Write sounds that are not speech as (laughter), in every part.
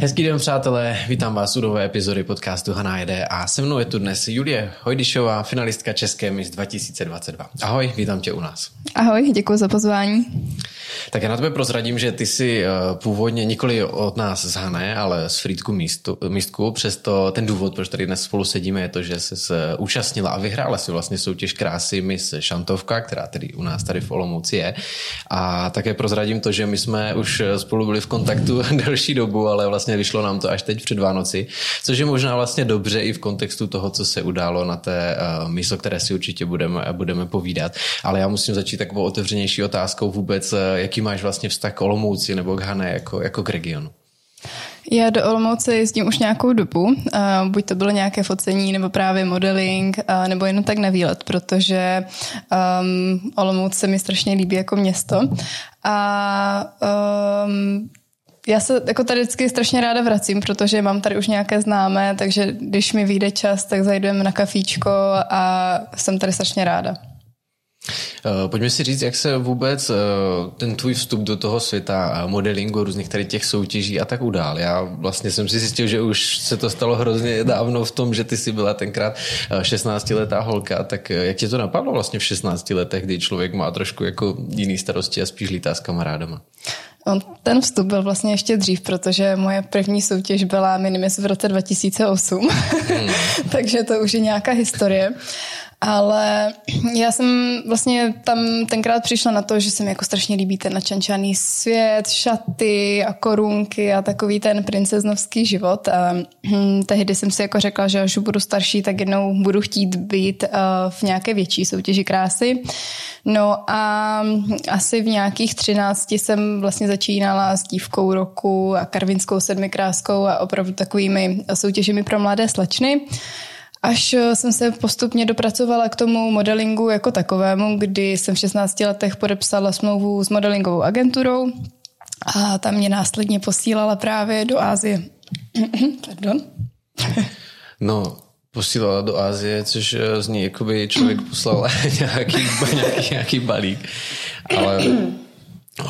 Hezký den, přátelé, vítám vás u nové epizody podcastu Haná jede a se mnou je tu dnes Julie Hojdyšová, finalistka České Miss 2022. Ahoj, vítám tě u nás. Ahoj, děkuji za pozvání. Tak já na tebe prozradím, že ty jsi eh, původně nikoli od nás z Hané, ale z Frýdku místu, místku. Přesto ten důvod, proč tady dnes spolu sedíme, je to, že jsi se účastnila a vyhrála si vlastně soutěž krásy Miss Šantovka, která tedy u nás tady v Olomouci je. A také prozradím to, že my jsme už spolu byli v kontaktu (laughs) delší dobu, ale vlastně vyšlo nám to až teď před Vánoci, což je možná vlastně dobře i v kontextu toho, co se událo na té uh, místo, které si určitě budeme, budeme povídat. Ale já musím začít takovou otevřenější otázkou vůbec, eh, jaký máš vlastně vztah k Olomouci nebo k Hané jako, jako k regionu? Já do Olomouce jezdím už nějakou dobu, uh, buď to bylo nějaké focení, nebo právě modeling, uh, nebo jenom tak na výlet, protože um, Olomouc se mi strašně líbí jako město. A um, já se jako tady vždycky strašně ráda vracím, protože mám tady už nějaké známé, takže když mi vyjde čas, tak zajdeme na kafíčko a jsem tady strašně ráda. Eh, pojďme si říct, jak se vůbec eh, ten tvůj vstup do toho světa modelingu, různých tady těch soutěží a tak udál. Já vlastně jsem si zjistil, že už se to stalo hrozně dávno v tom, že ty jsi byla tenkrát 16-letá eh, holka, tak jak tě to napadlo vlastně v 16 letech, kdy člověk má trošku jako jiný starosti a spíš lítá s kamarádama? Ten vstup byl vlastně ještě dřív, protože moje první soutěž byla Minimis v roce 2008, hmm. (laughs) takže to už je nějaká historie. Ale já jsem vlastně tam tenkrát přišla na to, že se mi jako strašně líbí ten načančaný svět, šaty a korunky a takový ten princeznovský život. A hm, tehdy jsem si jako řekla, že až budu starší, tak jednou budu chtít být uh, v nějaké větší soutěži krásy. No a asi v nějakých třinácti jsem vlastně začínala s dívkou roku a karvinskou sedmikráskou a opravdu takovými soutěžemi pro mladé slečny. Až eh, jsem se postupně dopracovala k tomu modelingu jako takovému, kdy jsem v 16 letech podepsala smlouvu s modelingovou agenturou a tam mě následně posílala právě do Ázie. (clears throat) Pardon. no, posílala do Ázie, což eh, z ní jakoby člověk poslal (laughs) nějaký, nějaký, nějaký balík. Ale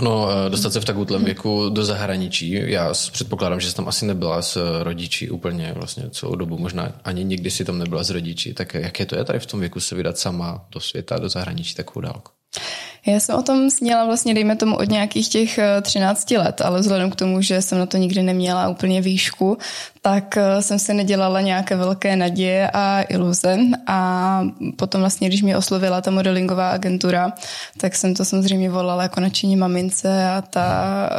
No, dostat se v takovém věku do zahraničí. Já předpokládám, že jsi tam asi nebyla s rodiči úplně vlastně celou dobu, možná ani nikdy si tam nebyla s rodiči. Tak jaké to je tady v tom věku se vydat sama do světa, do zahraničí takovou dálku? Já jsem o tom sněla vlastně, dejme tomu, od nějakých těch 13 eh, let, ale vzhledem k tomu, že jsem na to nikdy neměla úplně výšku, tak eh, jsem si nedělala nějaké velké naděje a iluze. A potom vlastně, když mě oslovila ta modelingová agentura, tak jsem to samozřejmě volala jako nadšení mamince a ta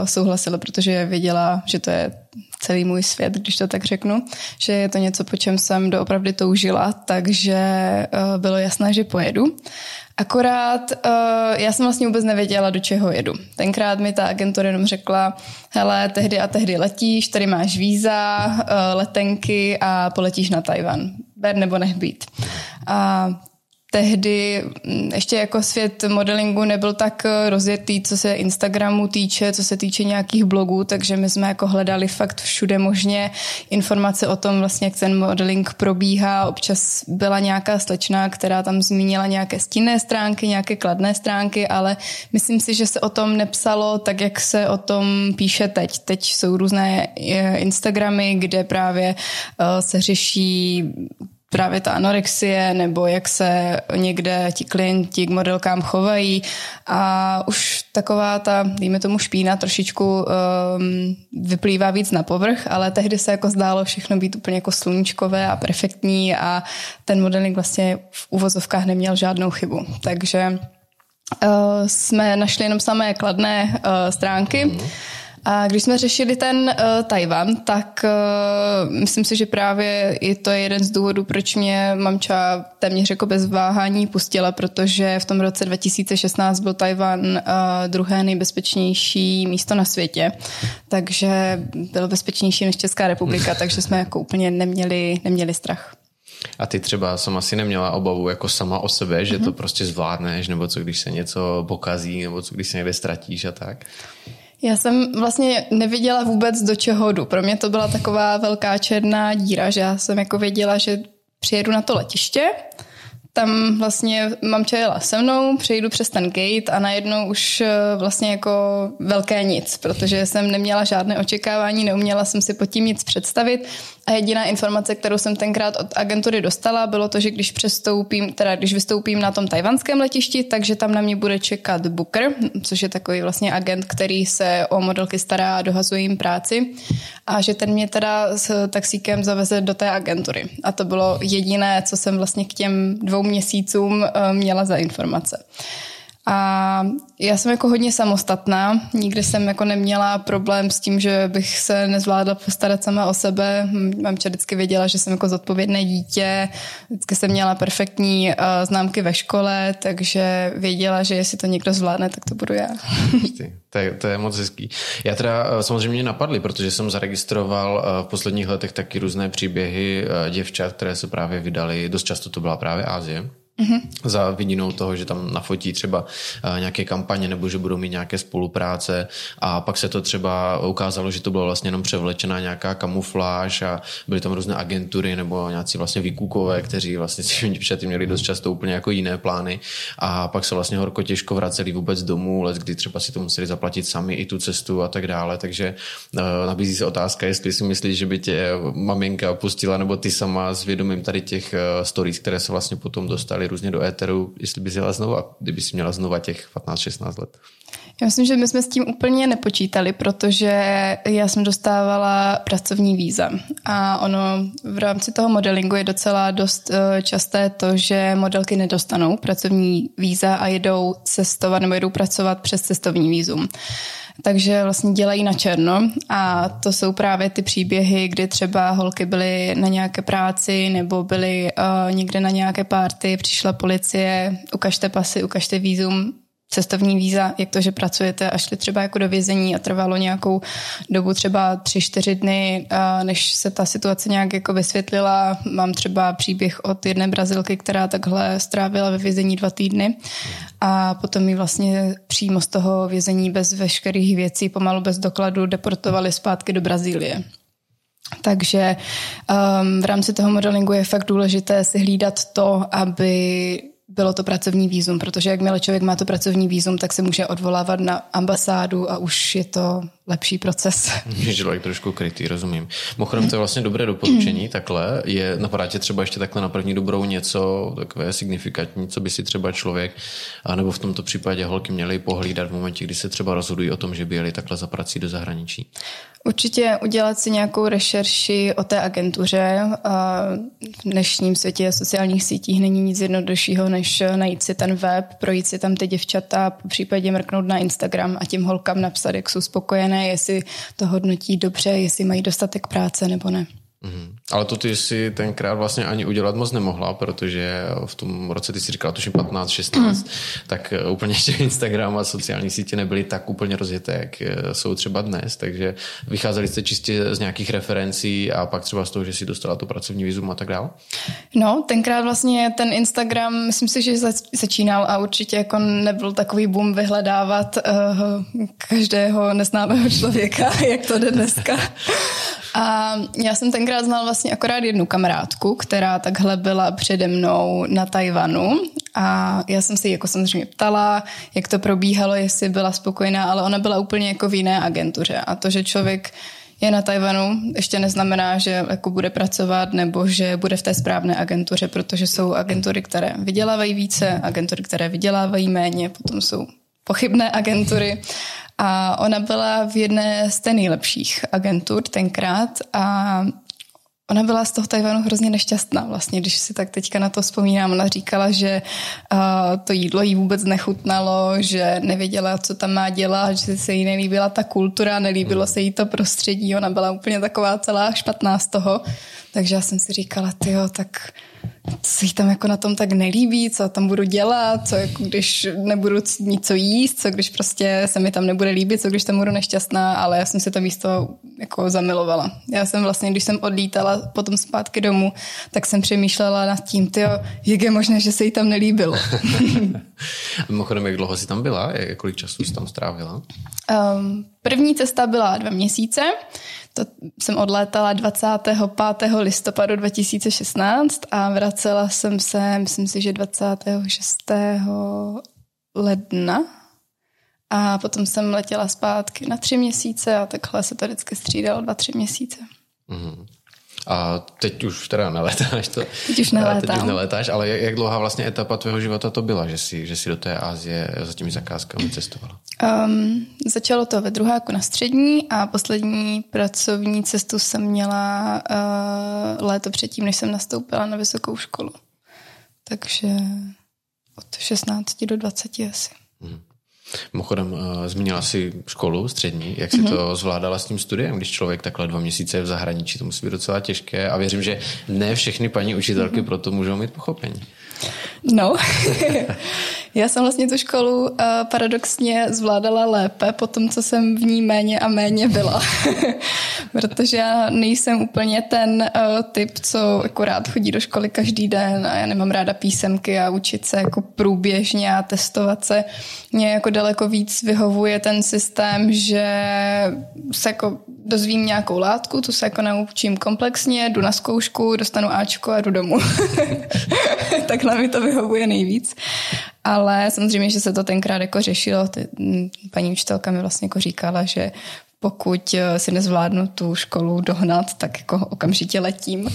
uh, souhlasila, protože věděla, že to je celý můj svět, když to tak řeknu, že je to něco, po čem jsem doopravdy toužila, takže bylo jasné, že pojedu. Akorát uh, já jsem vlastně vůbec nevěděla, do čeho jedu. Tenkrát mi ta agentura jenom řekla, hele, tehdy a tehdy letíš, tady máš víza, uh, letenky a poletíš na Tajvan. Ber nebo nech být. A tehdy mm, ještě jako svět modelingu nebyl tak eh, rozjetý, co se Instagramu týče, co se týče nějakých blogů, takže my jsme jako hledali fakt všude možně informace o tom vlastně, jak ten modeling probíhá. Občas byla nějaká slečna, která tam zmínila nějaké stinné stránky, nějaké kladné stránky, ale myslím si, že se o tom nepsalo tak, jak se o tom píše teď. Teď jsou různé eh, Instagramy, kde právě eh, se řeší právě ta anorexie nebo jak se někde ti klienti k modelkám chovají a už taková ta, dejme tomu špína, trošičku um, vyplývá víc na povrch, ale tehdy se jako zdálo všechno být úplně jako sluníčkové a perfektní a ten modeling vlastně v uvozovkách neměl žádnou chybu. Takže uh, jsme našli jenom samé kladné uh, stránky. Mm-hmm a když jsme řešili ten uh, Tajvan, tak uh, myslím si, že právě je to jeden z důvodů, proč mě mamča téměř jako bez váhání pustila, protože v tom roce 2016 byl Tajvan uh, druhé nejbezpečnější místo na světě, takže bylo bezpečnější než Česká republika, (laughs) takže jsme jako úplně neměli, neměli strach. A ty třeba jsem asi neměla obavu jako sama o sebe, že mm-hmm. to prostě zvládneš, nebo co když se něco pokazí, nebo co když se někde ztratíš a tak? Já jsem vlastně nevěděla vůbec, do čeho jdu. Pro mě to byla taková velká černá díra, že já jsem jako věděla, že přijedu na to letiště, tam vlastně mamča jela se mnou, přejdu přes ten gate a najednou už eh, vlastně jako velké nic, protože jsem neměla žádné očekávání, neuměla jsem si pod tím nic představit a jediná informace, kterou jsem tenkrát od agentury dostala, bylo to, že když přestoupím, teda když vystoupím na tom tajvanském letišti, takže tam na mě bude čekat Booker, což je takový vlastně agent, který se o modelky stará a dohazuje jim práci a že ten mě teda s taxíkem zaveze do té agentury. A to bylo jediné, co jsem vlastně k těm dvou měsícům eh, měla za informace. A já jsem jako hodně samostatná, nikdy jsem jako neměla problém s tím, že bych se nezvládla postarat sama o sebe. Mamča vždycky věděla, že jsem jako zodpovědné dítě, vždycky jsem měla perfektní uh, známky ve škole, takže věděla, že jestli to někdo zvládne, tak to budu já. to, je, to je moc hezký. Já teda uh, samozřejmě mě napadly, protože jsem zaregistroval uh, v posledních letech taky různé příběhy děvčat, které se právě vydali, dost často to byla právě Ázie Mm-hmm. Za vidinou toho, že tam nafotí třeba uh, nějaké kampaně nebo že budou mít nějaké spolupráce. A pak se to třeba ukázalo, že to bylo vlastně jenom převlečená nějaká kamufláž a byly tam různé agentury nebo nějací vlastně výkukové, kteří vlastně si (laughs) děvčaty měli dost často úplně jako jiné plány. A pak se vlastně horko těžko vraceli vůbec domů, let kdy třeba si to museli zaplatit sami i tu cestu a tak dále, takže uh, nabízí se otázka, jestli si myslíš, že by tě maminka pustila nebo ty sama s vědomím tady těch uh, stories, které se vlastně potom dostali různě do éteru, jestli bys jela znova, kdyby si měla znova těch 15-16 let. Já myslím, že my jsme s tím úplně nepočítali, protože já jsem dostávala pracovní víza a ono v rámci toho modelingu je docela dost eh, časté to, že modelky nedostanou pracovní víza a jedou cestovat nebo jedou pracovat přes cestovní vízum takže vlastně dělají na černo. A to jsou právě ty příběhy, kdy třeba holky byly na nějaké práci nebo byly uh, někde na nějaké párty, přišla policie, ukažte pasy, ukažte výzum, cestovní víza, jak to, že pracujete a šli třeba jako do vězení a trvalo nějakou dobu, třeba tři, čtyři dny, než se ta situace nějak jako vysvětlila. Mám třeba příběh od jedné Brazilky, která takhle strávila ve vězení dva týdny a potom ji vlastně přímo z toho vězení bez veškerých věcí, pomalu bez dokladu, deportovali zpátky do Brazílie. Takže um, v rámci toho modelingu je fakt důležité si hlídat to, aby bylo to pracovní výzum, protože jakmile člověk má to pracovní výzum, tak se může odvolávat na ambasádu a už je to lepší proces. (laughs) Je člověk trošku krytý, rozumím. Mimochodem, to je vlastně dobré doporučení, (clears throat) takhle. Je, napadá tě třeba ještě takhle na první dobrou něco takové signifikantní, co by si třeba člověk, nebo v tomto případě holky měly pohlídat v momentě, kdy se třeba rozhodují o tom, že by jeli takhle za prací do zahraničí? Určitě udělat si nějakou rešerši o té agentuře. V dnešním světě sociálních sítích není nic jednoduššího, než najít si ten web, projít si tam ty děvčata, po případě mrknout na Instagram a tím holkám napsat, jak jsou spokojené, jestli to hodnotí dobře, jestli mají dostatek práce nebo ne. Mm-hmm. Ale to ty si tenkrát vlastně ani udělat moc nemohla, protože v tom roce, ty si říkala, tuším 15, 16, mm. tak eh, úplně ještě (laughs) Instagram a sociální sítě nebyly tak úplně rozjeté, jak eh, jsou třeba dnes, takže vycházeli jste čistě z nějakých referencí a pak třeba z toho, že si dostala to pracovní vizum a tak dále? No, tenkrát vlastně ten Instagram, myslím si, že začínal a určitě jako nebyl takový boom vyhledávat uh, každého neznámého člověka, (laughs) jak to jde dneska. A já jsem tenkrát znal vlastně akorát jednu kamarádku, která takhle byla přede mnou na Tajvanu. A já jsem si jako samozřejmě ptala, jak to probíhalo, jestli byla spokojená, ale ona byla úplně jako v jiné agentuře. A to, že člověk je na Tajvanu, ještě neznamená, že jako bude pracovat nebo že bude v té správné agentuře, protože jsou agentury, které vydělávají více, agentury, které vydělávají méně, potom jsou pochybné agentury. A ona byla v jedné z té nejlepších agentur tenkrát a Ona byla z toho Tajvanu hrozně nešťastná vlastně, když si tak teďka na to vzpomínám. Ona říkala, že uh, to jídlo jí vůbec nechutnalo, že nevěděla, co tam má dělat, že se jí nelíbila ta kultura, nelíbilo se jí to prostředí. Ona byla úplně taková celá špatná z toho. Takže já jsem si říkala, jo, tak co se jí tam jako na tom tak nelíbí, co tam budu dělat, co jako když nebudu mít co jíst, co když prostě se mi tam nebude líbit, co když tam budu nešťastná, ale já jsem si to místo jako zamilovala. Já jsem vlastně, když jsem odlítala potom zpátky domů, tak jsem přemýšlela nad tím, tyjo, jak je možné, že se jí tam nelíbilo. (laughs) Mimochodem, jak dlouho jsi tam byla? Kolik času jsi tam strávila? Um, první cesta byla dva měsíce. To jsem odlétala 25. listopadu 2016 a vracela jsem se, myslím si, že 26. ledna. A potom jsem letěla zpátky na tři měsíce a takhle se to vždycky střídalo dva, tři měsíce. Mm-hmm. A teď už teda neletáš to. Teď už (laughs) nelétám. Teď už neletáš, ale jak, dlouhá vlastně etapa tvého života to byla, že jsi, že jsi do té Ázie za těmi zakázkami cestovala? Um, začalo to ve druháku na střední a poslední pracovní cestu jsem měla uh, léto předtím, než jsem nastoupila na vysokou školu. Takže od 16 do 20 asi. Hmm. Mimochodem, uh, zmínila si školu střední. Jak si mm-hmm. to zvládala s tím studiem, když člověk takhle dva měsíce je v zahraničí? To musí být docela těžké a věřím, že ne všechny paní učitelky mm-hmm. proto můžou mít pochopení. No, (laughs) já jsem vlastně tu školu uh, paradoxně zvládala lépe po tom, co jsem v ní méně a méně byla. (laughs) Protože já nejsem úplně ten uh, typ, co jako rád chodí do školy každý den a já nemám ráda písemky a učit se jako průběžně a testovat se. Mě jako daleko víc vyhovuje ten systém, že se jako dozvím nějakou látku, tu se jako naučím komplexně, jdu na zkoušku, dostanu Ačko a jdu domů. (laughs) Takhle mi to vyhovuje nejvíc. Ale samozřejmě, že se to tenkrát jako řešilo. Ty, paní učitelka mi vlastně jako říkala, že pokud eh, si nezvládnu tu školu dohnat, tak jako okamžitě letím.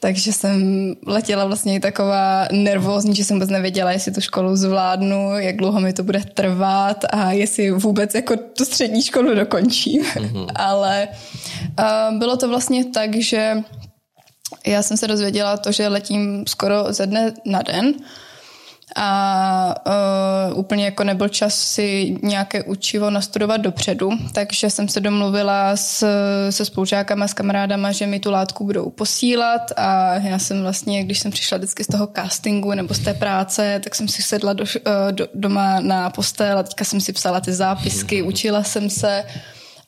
Takže jsem letěla vlastně i taková nervózní, že jsem vůbec nevěděla, jestli tu školu zvládnu, jak dlouho mi to bude trvat a jestli vůbec jako tu střední školu dokončím. Mm-hmm. (laughs) Ale uh, bylo to vlastně tak, že já jsem se dozvěděla to, že letím skoro ze dne na den a uh, úplně jako nebyl čas si nějaké učivo nastudovat dopředu, takže jsem se domluvila s, se spolužákama, s kamarádama, že mi tu látku budou posílat a já jsem vlastně, když jsem přišla vždycky z toho castingu nebo z té práce, tak jsem si sedla do, uh, do, doma na postel a teďka jsem si psala ty zápisky, učila jsem se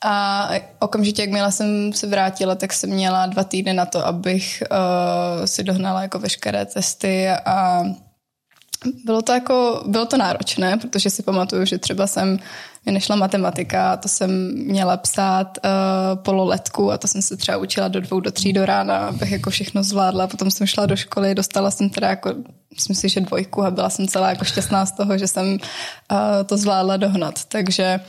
a okamžitě, jakmile jsem se vrátila, tak jsem měla dva týdny na to, abych uh, si dohnala jako veškeré testy a bylo to jako, bylo to náročné, protože si pamatuju, že třeba jsem mě nešla matematika, to jsem měla psát uh, pololetku a to jsem se třeba učila do dvou, do tří do rána, abych jako všechno zvládla. Potom jsem šla do školy, dostala jsem teda jako myslím si, že dvojku a byla jsem celá jako šťastná z toho, že jsem uh, to zvládla dohnat. Takže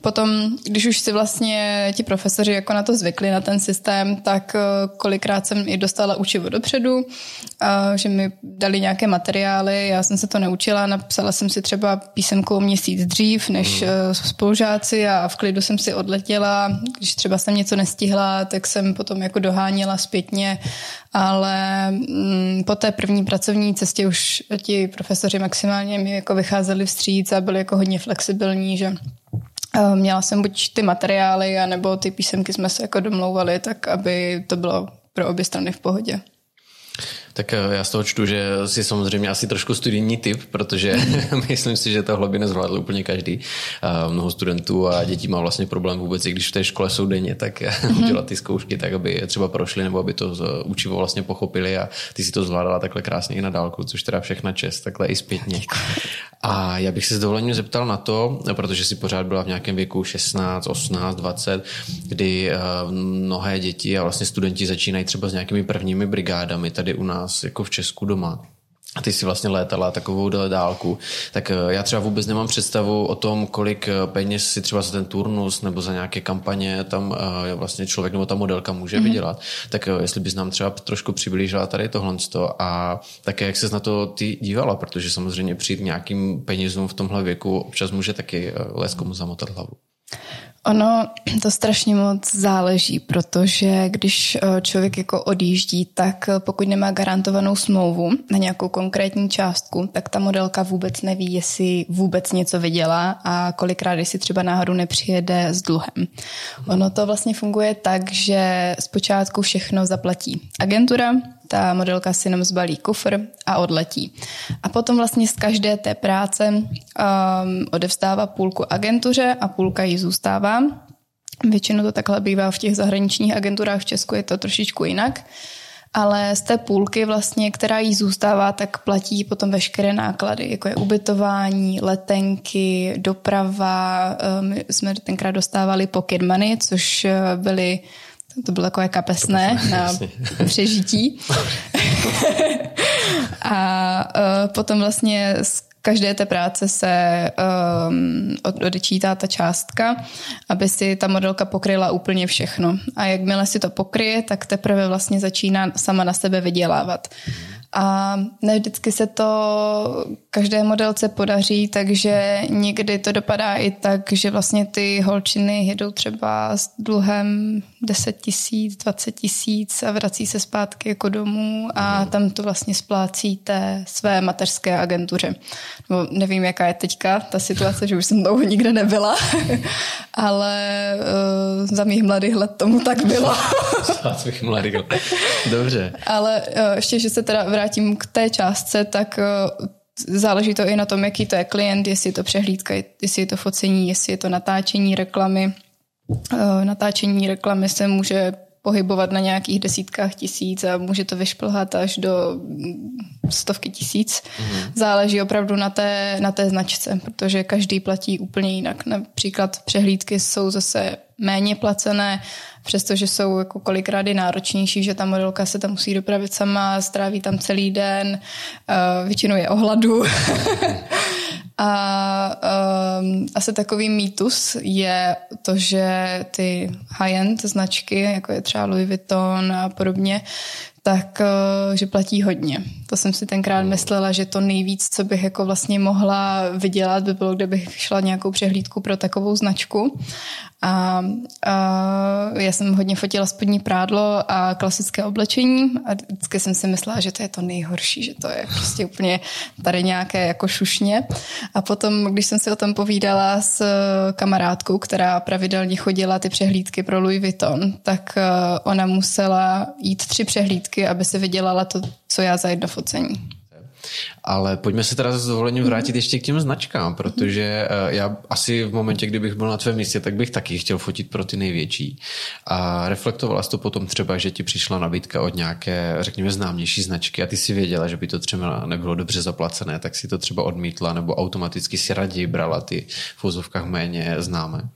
potom, když už si vlastně ti profesoři jako na to zvykli, na ten systém, tak uh, kolikrát jsem i dostala učivo dopředu, uh, že mi dali nějaké materiály, já jsem se to neučila, napsala jsem si třeba písemkou měsíc dřív než uh, spolužáci a v klidu jsem si odletěla, když třeba jsem něco nestihla, tak jsem potom jako doháněla zpětně ale mm, po té první pracovní cestě už ti profesoři maximálně mi jako vycházeli vstříc a byli jako hodně flexibilní, že eh, Měla jsem buď ty materiály, anebo ty písemky jsme se jako domlouvali, tak aby to bylo pro obě strany v pohodě. Tak eh, já z toho čtu, že jsi samozřejmě asi trošku studijní typ, protože (laughs) myslím si, že tohle by nezvládl úplně každý. Mnoho studentů a dětí má vlastně problém vůbec, i když v té škole jsou denně, tak mm-hmm. (laughs) udělat ty zkoušky tak, aby je třeba prošli nebo aby to učivo vlastně pochopili a ty si to zvládala takhle krásně i na dálku, což teda všechna čest, takhle i zpětně. A já bych se s dovolením zeptal na to, protože si pořád byla v nějakém věku 16, 18, 20, kdy eh, mnohé děti a vlastně studenti začínají třeba s nějakými prvními brigádami tady u nás nás jako v Česku doma a ty si vlastně létala takovou dálku, tak eh, já třeba vůbec nemám představu o tom, kolik eh, peněz si třeba za ten turnus nebo za nějaké kampaně tam eh, vlastně člověk nebo ta modelka může mm-hmm. vydělat. Tak jestli bys nám třeba trošku přiblížila tady tohle a také jak se na to ty dívala, protože samozřejmě přijít nějakým penězům v tomhle věku občas může taky leskomu zamotat hlavu. Ono to strašně moc záleží, protože když eh, člověk jako odjíždí, tak eh, pokud nemá garantovanou smlouvu na nějakou konkrétní částku, tak ta modelka vůbec neví, jestli vůbec něco vydělá a kolikrát, jestli třeba náhodou nepřijede s dluhem. Ono to vlastně funguje tak, že zpočátku všechno zaplatí agentura, ta modelka si jenom zbalí kufr a odletí. A potom vlastně z každé té práce um, odevstává půlku agentuře a půlka jí zůstává. Většinou to takhle bývá v těch zahraničních agenturách, v Česku je to trošičku jinak. ale z té půlky vlastně, která jí zůstává, tak platí potom veškeré náklady, jako je ubytování, letenky, doprava. My jsme tenkrát dostávali pocket money, což byly to bylo takové kapesné na (laughs) přežití. (laughs) a uh, potom vlastně z každé té práce se um, odečítá ta částka, aby si ta modelka pokryla úplně všechno. A jakmile si to pokryje, tak teprve vlastně začíná sama na sebe vydělávat. A ne vždycky se to každé modelce podaří, takže někdy to dopadá i tak, že vlastně ty holčiny jedou třeba s dluhem 10 tisíc, 20 tisíc a vrací se zpátky jako domů a mhm. tam to vlastně splácíte své mateřské agentuře. No, nevím, jaká je teďka ta situace, že už jsem dlouho nikde nebyla, (laughs) ale uh, za mých mladých let tomu tak bylo. (laughs) za svých mladých let. Dobře. Ale uh, ještě, že se teda vrátím k té částce, tak uh, záleží to i na tom, jaký to je klient, jestli je to přehlídka, jestli je to focení, jestli je to natáčení reklamy. Uh, natáčení reklamy se může pohybovat na nějakých desítkách tisíc a může to vyšplhat až do stovky tisíc. Mm. Záleží opravdu na té, na té značce, protože každý platí úplně jinak. Například přehlídky jsou zase méně placené, přestože jsou jako kolikrát náročnější, že ta modelka se tam musí dopravit sama, stráví tam celý den, uh, většinou je ohladu. (laughs) A um, asi takový mýtus je to, že ty high-end značky, jako je třeba Louis Vuitton a podobně, tak uh, že platí hodně. To jsem si tenkrát myslela, že to nejvíc, co bych jako vlastně mohla vydělat, by bylo, kdybych šla nějakou přehlídku pro takovou značku. A, a já jsem hodně fotila spodní prádlo a klasické oblečení a vždycky jsem si myslela, že to je to nejhorší, že to je prostě úplně tady nějaké jako šušně. A potom, když jsem si o tom povídala s kamarádkou, která pravidelně chodila ty přehlídky pro Louis Vuitton, tak eh, ona musela jít tři přehlídky, aby se vydělala to, co já za jedno focení. Ale pojďme se teda s dovolením mhm. vrátit ještě k těm značkám, protože eh, já asi v momentě, kdybych byl na tvém místě, tak bych taky chtěl fotit pro ty největší. A reflektovala jsi to potom třeba, že ti přišla nabídka od nějaké, řekněme, známější značky a ty si věděla, že by to třeba nebylo dobře zaplacené, tak si to třeba odmítla nebo automaticky si raději brala ty v méně známé.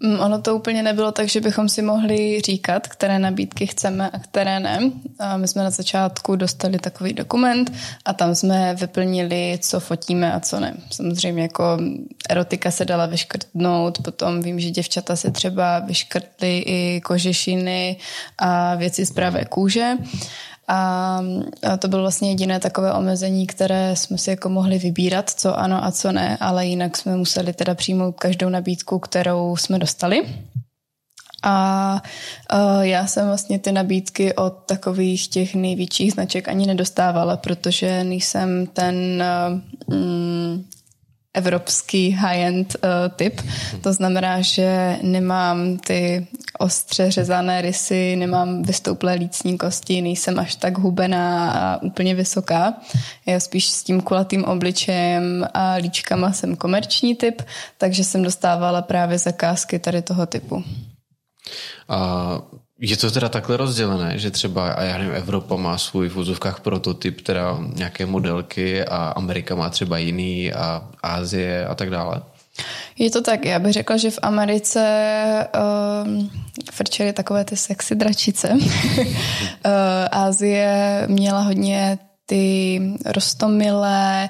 Mm, ono to úplně nebylo tak, že bychom si mohli říkat, které nabídky chceme a které ne. A my jsme na začátku dostali takový dokument a tam jsme vyplnili, co fotíme a co ne. Samozřejmě jako erotika se dala vyškrtnout, potom vím, že děvčata se třeba vyškrtly i kožešiny a věci z pravé kůže. A to bylo vlastně jediné takové omezení, které jsme si jako mohli vybírat, co ano a co ne, ale jinak jsme museli teda přijmout každou nabídku, kterou jsme dostali. A já jsem vlastně ty nabídky od takových těch největších značek ani nedostávala, protože nejsem ten uh, evropský high-end uh, typ. To znamená, že nemám ty ostře řezané rysy, nemám vystouplé lícní kosti, nejsem až tak hubená a úplně vysoká. Já spíš s tím kulatým obličejem a líčkama jsem komerční typ, takže jsem dostávala právě zakázky tady toho typu. A je to teda takhle rozdělené, že třeba, a já nevím, Evropa má svůj v úzovkách prototyp, teda nějaké modelky a Amerika má třeba jiný a Ázie a tak dále? Je to tak, já bych řekla, že v Americe um, frčely takové ty sexy dračice. (laughs) Ázie měla hodně ty rostomilé,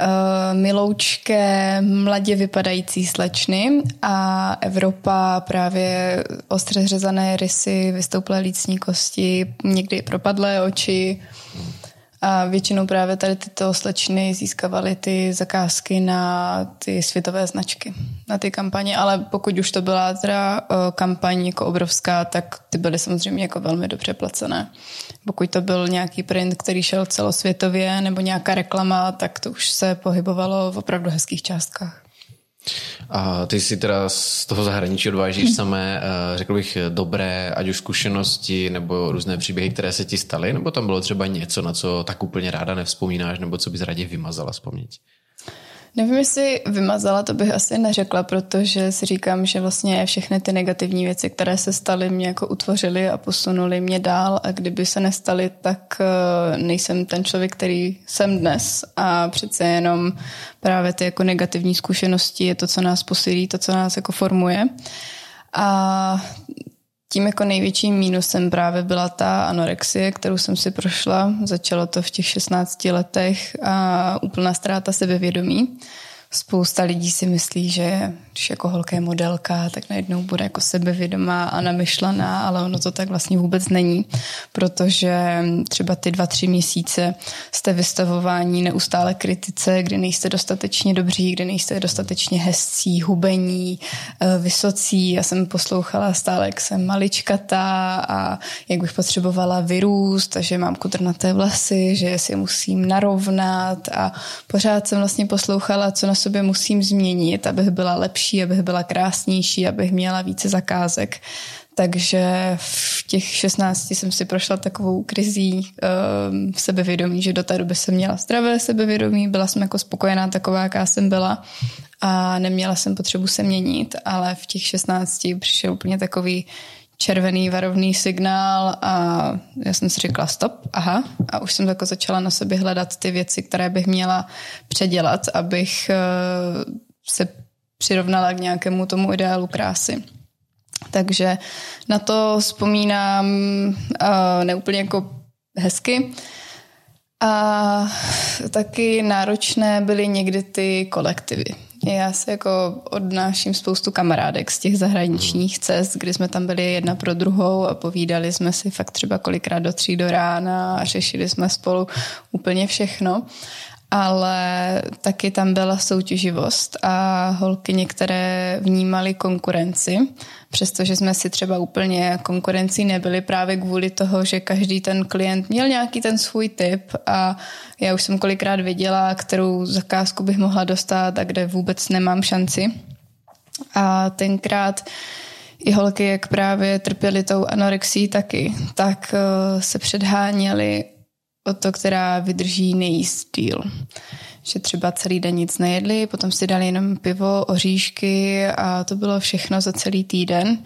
uh, miloučké, mladě vypadající slečny a Evropa právě ostře řezané rysy, vystouplé lícní kosti, někdy propadlé oči. A většinou právě tady tyto slečny získávaly ty zakázky na ty světové značky, na ty kampaně, ale pokud už to byla teda uh, kampaň jako obrovská, tak ty byly samozřejmě jako velmi dobře placené. Pokud to byl nějaký print, který šel celosvětově nebo nějaká reklama, tak to už se pohybovalo v opravdu hezkých částkách. A ty si teda z toho zahraničí odvážíš samé, eh, řekl bych, dobré, ať už zkušenosti nebo různé příběhy, které se ti staly, nebo tam bylo třeba něco, na co tak úplně ráda nevzpomínáš, nebo co bys raději vymazala z paměti? Nevím, jestli vymazala, to bych asi neřekla, protože si říkám, že vlastně všechny ty negativní věci, které se staly, mě jako utvořily a posunuli mě dál a kdyby se nestaly, tak eh, nejsem ten člověk, který jsem dnes a přece jenom právě ty jako negativní zkušenosti je to, co nás posílí, to, co nás jako formuje. A tím jako největším mínusem právě byla ta anorexie, kterou jsem si prošla. Začalo to v těch 16 letech a úplná ztráta sebevědomí spousta lidí si myslí, že když jako holka je modelka, tak najednou bude jako sebevědomá a namyšlená, ale ono to tak vlastně vůbec není, protože třeba ty dva, tři měsíce jste vystavování neustále kritice, kdy nejste dostatečně dobří, kdy nejste dostatečně hezcí, hubení, eh, vysocí. Já jsem poslouchala stále, jak jsem maličkatá a jak bych potřebovala vyrůst a že mám kudrnaté vlasy, že si musím narovnat a pořád jsem vlastně poslouchala, co na sobě musím změnit, abych byla lepší, abych byla krásnější, abych měla více zakázek. Takže v těch 16 jsem si prošla takovou krizí um, sebevědomí, že do té doby jsem měla zdravé sebevědomí, byla jsem jako spokojená taková, jaká jsem byla a neměla jsem potřebu se měnit, ale v těch 16 přišel úplně takový červený varovný signál a já jsem si řekla stop, aha, a už jsem jako začala na sobě hledat ty věci, které bych měla předělat, abych eh, se přirovnala k nějakému tomu ideálu krásy. Takže na to vzpomínám uh, neúplně jako hezky. A taky náročné byly někdy ty kolektivy. Já se jako odnáším spoustu kamarádek z těch zahraničních cest, kdy jsme tam byli jedna pro druhou a povídali jsme si fakt třeba kolikrát do tří do rána a řešili jsme spolu úplně všechno ale taky tam byla soutěživost a holky některé vnímaly konkurenci, přestože jsme si třeba úplně konkurencí nebyli právě kvůli toho, že každý ten klient měl nějaký ten svůj typ a já už jsem kolikrát věděla, kterou zakázku bych mohla dostat a kde vůbec nemám šanci. A tenkrát i holky, jak právě trpěly tou anorexí taky, tak eh, se předháněly o to, která vydrží nejíst díl. Že třeba celý den nic nejedli, potom si dali jenom pivo, oříšky a to bylo všechno za celý týden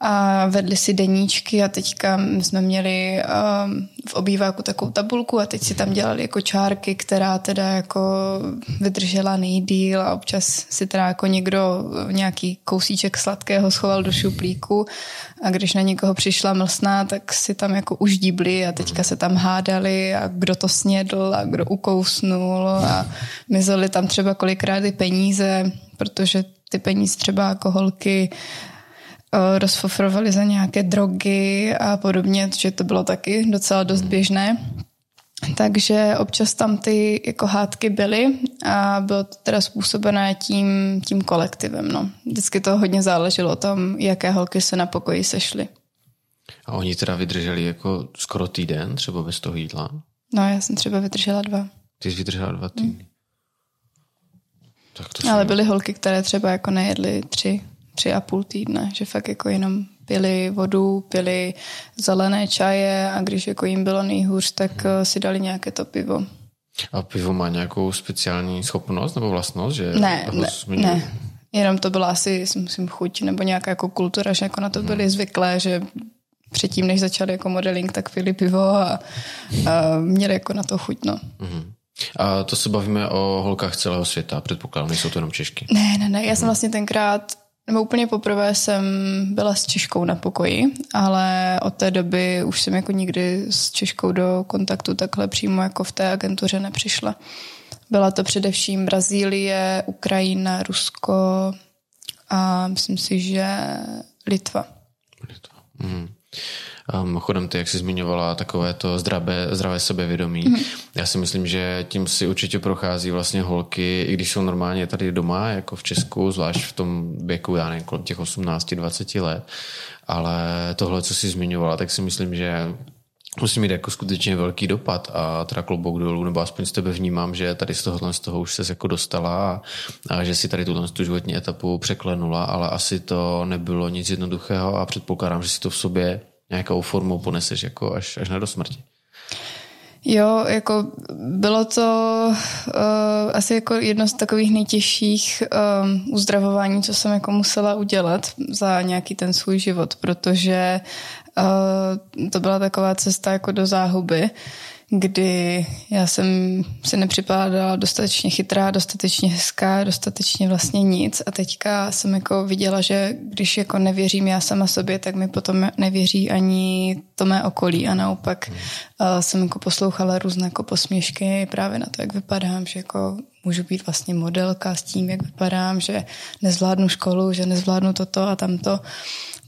a vedli si deníčky a teďka jsme měli um, v obýváku takovou tabulku a teď si tam dělali jako čárky, která teda jako vydržela nejdíl a občas si teda jako někdo nějaký kousíček sladkého schoval do šuplíku a když na někoho přišla mlsná, tak si tam jako už díbli a teďka se tam hádali a kdo to snědl a kdo ukousnul a mizeli tam třeba kolikrát i peníze, protože ty peníze třeba jako holky Eh, rozfofrovali za nějaké drogy a podobně, že to bylo taky docela dost hmm. běžné. Takže občas tam ty jako hádky byly a bylo to teda způsobené tím, tím kolektivem. No. Vždycky to hodně záleželo o tom, jaké holky se na pokoji sešly. A oni teda vydrželi jako skoro týden, třeba bez toho jídla? No, já jsem třeba vydržela dva. Ty jsi vydržela dva týdny. Hmm. Tak to Ale byly holky, které třeba jako nejedly tři, tři a půl týdne, že fakt jako jenom pili vodu, pili zelené čaje a když jako jim bylo nejhůř, tak eh, si dali nějaké to pivo. A pivo má nějakou speciální schopnost nebo vlastnost? Že ne, ne, ne. Jenom to byla asi, myslím, chuť nebo nějaká jako kultura, že jako na to byli hmm. zvyklé, že předtím, než začali jako modeling, tak pili pivo a, a měli jako na to chuť, no. Hmm. A to se bavíme o holkách celého světa, předpokládám, nejsou to jenom Češky. Ne, ne, ne, já jsem hmm. vlastně tenkrát nebo úplně poprvé jsem byla s Češkou na pokoji, ale od té doby už jsem jako nikdy s Češkou do kontaktu takhle přímo jako v té agentuře nepřišla. Byla to především Brazílie, Ukrajina, Rusko a myslím si, že Litva. Litva. Mm. Um, chodem ty, jak jsi zmiňovala, takové to zdravé, zdravé sebevědomí. Mm-hmm. Já si myslím, že tím si určitě prochází vlastně holky, i když jsou normálně tady doma, jako v Česku, zvlášť v tom věku, já nevím, kolem těch 18-20 let. Ale tohle, co jsi zmiňovala, tak si myslím, že musí mít jako skutečně velký dopad a teda klobouk dolů, nebo aspoň z tebe vnímám, že tady z tohohle z toho už se jako dostala a, a že si tady tuhle tu životní etapu překlenula, ale asi to nebylo nic jednoduchého a předpokládám, že si to v sobě nějakou formou poneseš jako až, až na do smrti. Jo, jako bylo to uh, asi jako jedno z takových nejtěžších um, uzdravování, co jsem jako musela udělat za nějaký ten svůj život, protože uh, to byla taková cesta jako do záhuby, kdy já jsem si nepřipadala dostatečně chytrá, dostatečně hezká, dostatečně vlastně nic. A teďka jsem jako viděla, že když jako nevěřím já sama sobě, tak mi potom nevěří ani to mé okolí. A naopak uh, jsem jako poslouchala různé jako posměšky právě na to, jak vypadám, že jako můžu být vlastně modelka s tím, jak vypadám, že nezvládnu školu, že nezvládnu toto a tamto.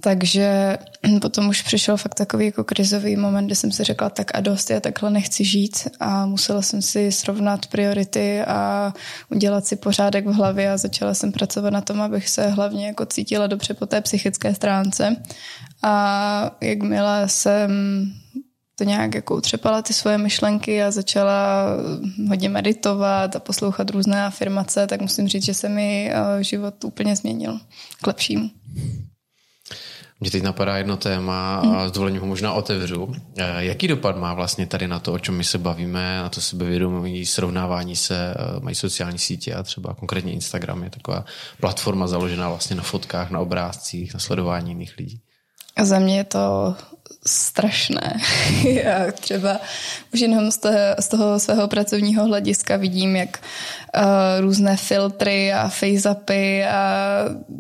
Takže (clears throat) potom už přišel fakt takový jako krizový moment, kdy jsem si řekla tak a dost, já takhle nechci žít a musela jsem si srovnat priority a udělat si pořádek v hlavě a začala jsem pracovat na tom, abych se hlavně jako cítila dobře po té psychické stránce. A jakmile jsem to nějak jako utřepala ty svoje myšlenky a začala hodně meditovat a poslouchat různé afirmace, tak musím říct, že se mi eh, život úplně změnil k lepšímu. Mě teď napadá jedno téma a s dovolením ho možná otevřu. Eh, jaký dopad má vlastně tady na to, o čem my se bavíme, na to sebevědomí, srovnávání se, eh, mají sociální sítě a třeba konkrétně Instagram je taková platforma založená vlastně na fotkách, na obrázcích, na sledování jiných lidí. A za mě je to strašné. (laughs) Já třeba už jenom z toho, z toho svého pracovního hlediska vidím, jak uh, různé filtry a face-upy a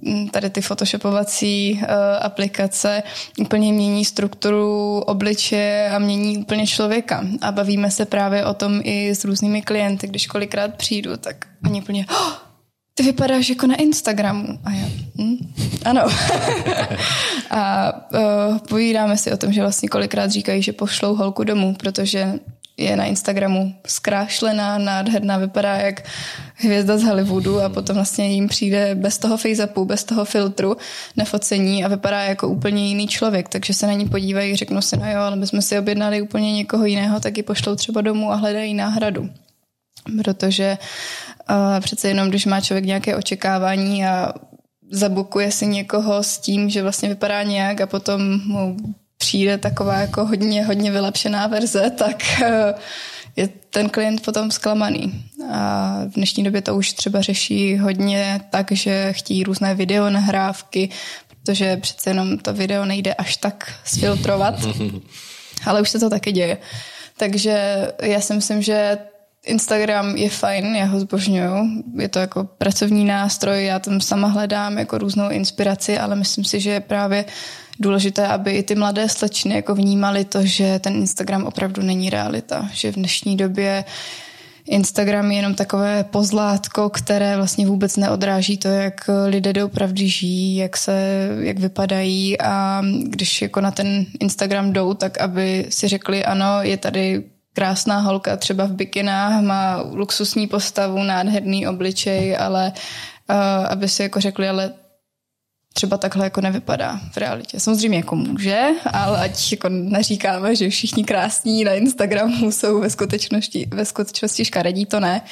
mm, tady ty photoshopovací uh, aplikace úplně mění strukturu obličeje a mění úplně člověka. A bavíme se právě o tom i s různými klienty, když kolikrát přijdu, tak oni úplně oh, ty vypadáš jako na Instagramu. A já, hm? ano. (laughs) a uh, povídáme si o tom, že vlastně kolikrát říkají, že pošlou holku domů, protože je na Instagramu zkrášlená, nádherná, vypadá jak hvězda z Hollywoodu a potom vlastně jim přijde bez toho face bez toho filtru nefocení a vypadá jako úplně jiný člověk, takže se na ní podívají, řeknou si, no jo, ale my jsme si objednali úplně někoho jiného, tak ji pošlou třeba domů a hledají náhradu. Protože uh, přece jenom, když má člověk nějaké očekávání a zabukuje si někoho s tím, že vlastně vypadá nějak a potom mu přijde taková jako hodně, hodně vylepšená verze, tak uh, je ten klient potom zklamaný. A v dnešní době to už třeba řeší hodně tak, že chtějí různé videonahrávky, protože přece jenom to video nejde až tak sfiltrovat, (laughs) ale už se to taky děje. Takže já si myslím, že Instagram je fajn, já ho zbožňuju. Je to jako pracovní nástroj, já tam sama hledám jako různou inspiraci, ale myslím si, že je právě důležité, aby i ty mladé slečny jako vnímali to, že ten Instagram opravdu není realita. Že v dnešní době Instagram je jenom takové pozlátko, které vlastně vůbec neodráží to, jak lidé doopravdy žijí, jak se, jak vypadají a když jako na ten Instagram jdou, tak aby si řekli, ano, je tady krásná holka třeba v bikinách, má luxusní postavu, nádherný obličej, ale uh, aby si jako řekli, ale třeba takhle jako nevypadá v realitě. Samozřejmě jako může, ale ať jako neříkáme, že všichni krásní na Instagramu jsou ve skutečnosti, ve skutečnosti škaredí, to ne,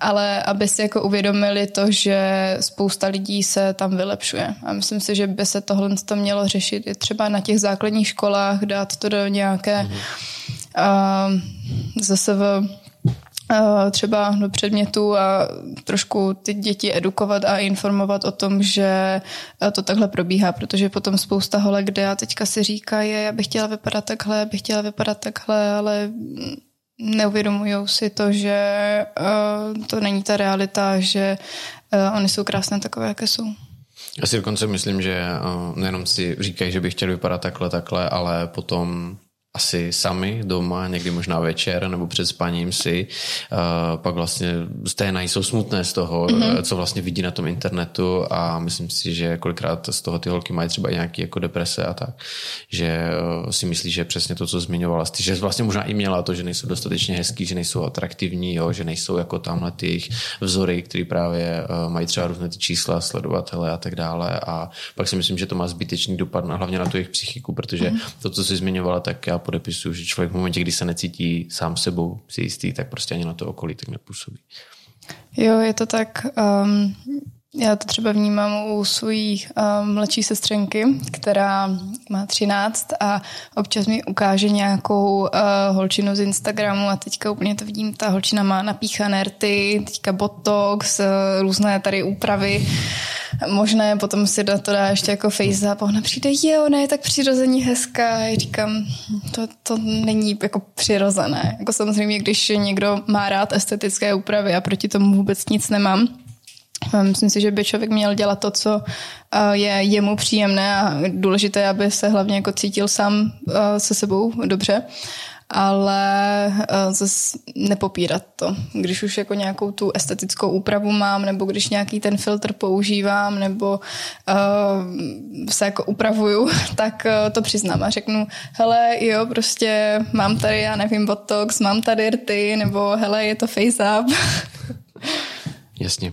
ale aby si jako uvědomili to, že spousta lidí se tam vylepšuje. A myslím si, že by se tohle to mělo řešit i třeba na těch základních školách, dát to do nějaké mm-hmm. Uh, zase v třeba do předmětu a trošku ty děti edukovat a informovat o tom, že to takhle probíhá, protože potom spousta holek, kde já teďka si říká, je, já bych chtěla vypadat takhle, já bych chtěla vypadat takhle, ale neuvědomují si to, že to není ta realita, že oni jsou krásné takové, jaké jsou. Já si dokonce myslím, že nejenom si říkají, že by chtěli vypadat takhle, takhle, ale potom asi sami doma, někdy možná večer nebo před spaním si, uh, pak vlastně z té jsou smutné z toho, mm-hmm. co vlastně vidí na tom internetu a myslím si, že kolikrát z toho ty holky mají třeba i nějaké jako deprese a tak, že uh, si myslí, že přesně to, co zmiňovala, ty, že vlastně možná i měla to, že nejsou dostatečně hezký, že nejsou atraktivní, jo, že nejsou jako tamhle ty vzory, které právě uh, mají třeba různé ty čísla, sledovatele a tak dále a pak si myslím, že to má zbytečný dopad na, hlavně na tu jejich psychiku, protože mm-hmm. to, co jsi zmiňovala, tak já podepisuju, že člověk v momentě, kdy se necítí sám sebou si jistý, tak prostě ani na to okolí tak nepůsobí. Jo, je to tak. Um, Já to třeba vnímám u svojí uh, mladší sestřenky, která má 13 a občas mi ukáže nějakou uh, holčinu z Instagramu a teďka úplně to vidím, ta holčina má napíchané rty, teďka botox, uh, různé tady úpravy možné, potom si do to dá ještě jako face up a ona přijde, je, ona je tak přirozeně hezká. Já říkám, to, to není jako přirozené. Jako samozřejmě, když někdo má rád estetické úpravy a proti tomu vůbec nic nemám, Myslím si, že by člověk měl dělat to, co je jemu příjemné a důležité, aby se hlavně jako cítil sám se sebou dobře ale zase nepopírat to. Když už jako nějakou tu estetickou úpravu mám, nebo když nějaký ten filtr používám, nebo se jako upravuju, (laughs) tak to přiznám a řeknu, hele, jo, prostě mám tady, já nevím, botox, mám tady rty, nebo hele, je to face up. (laughs) Jasně.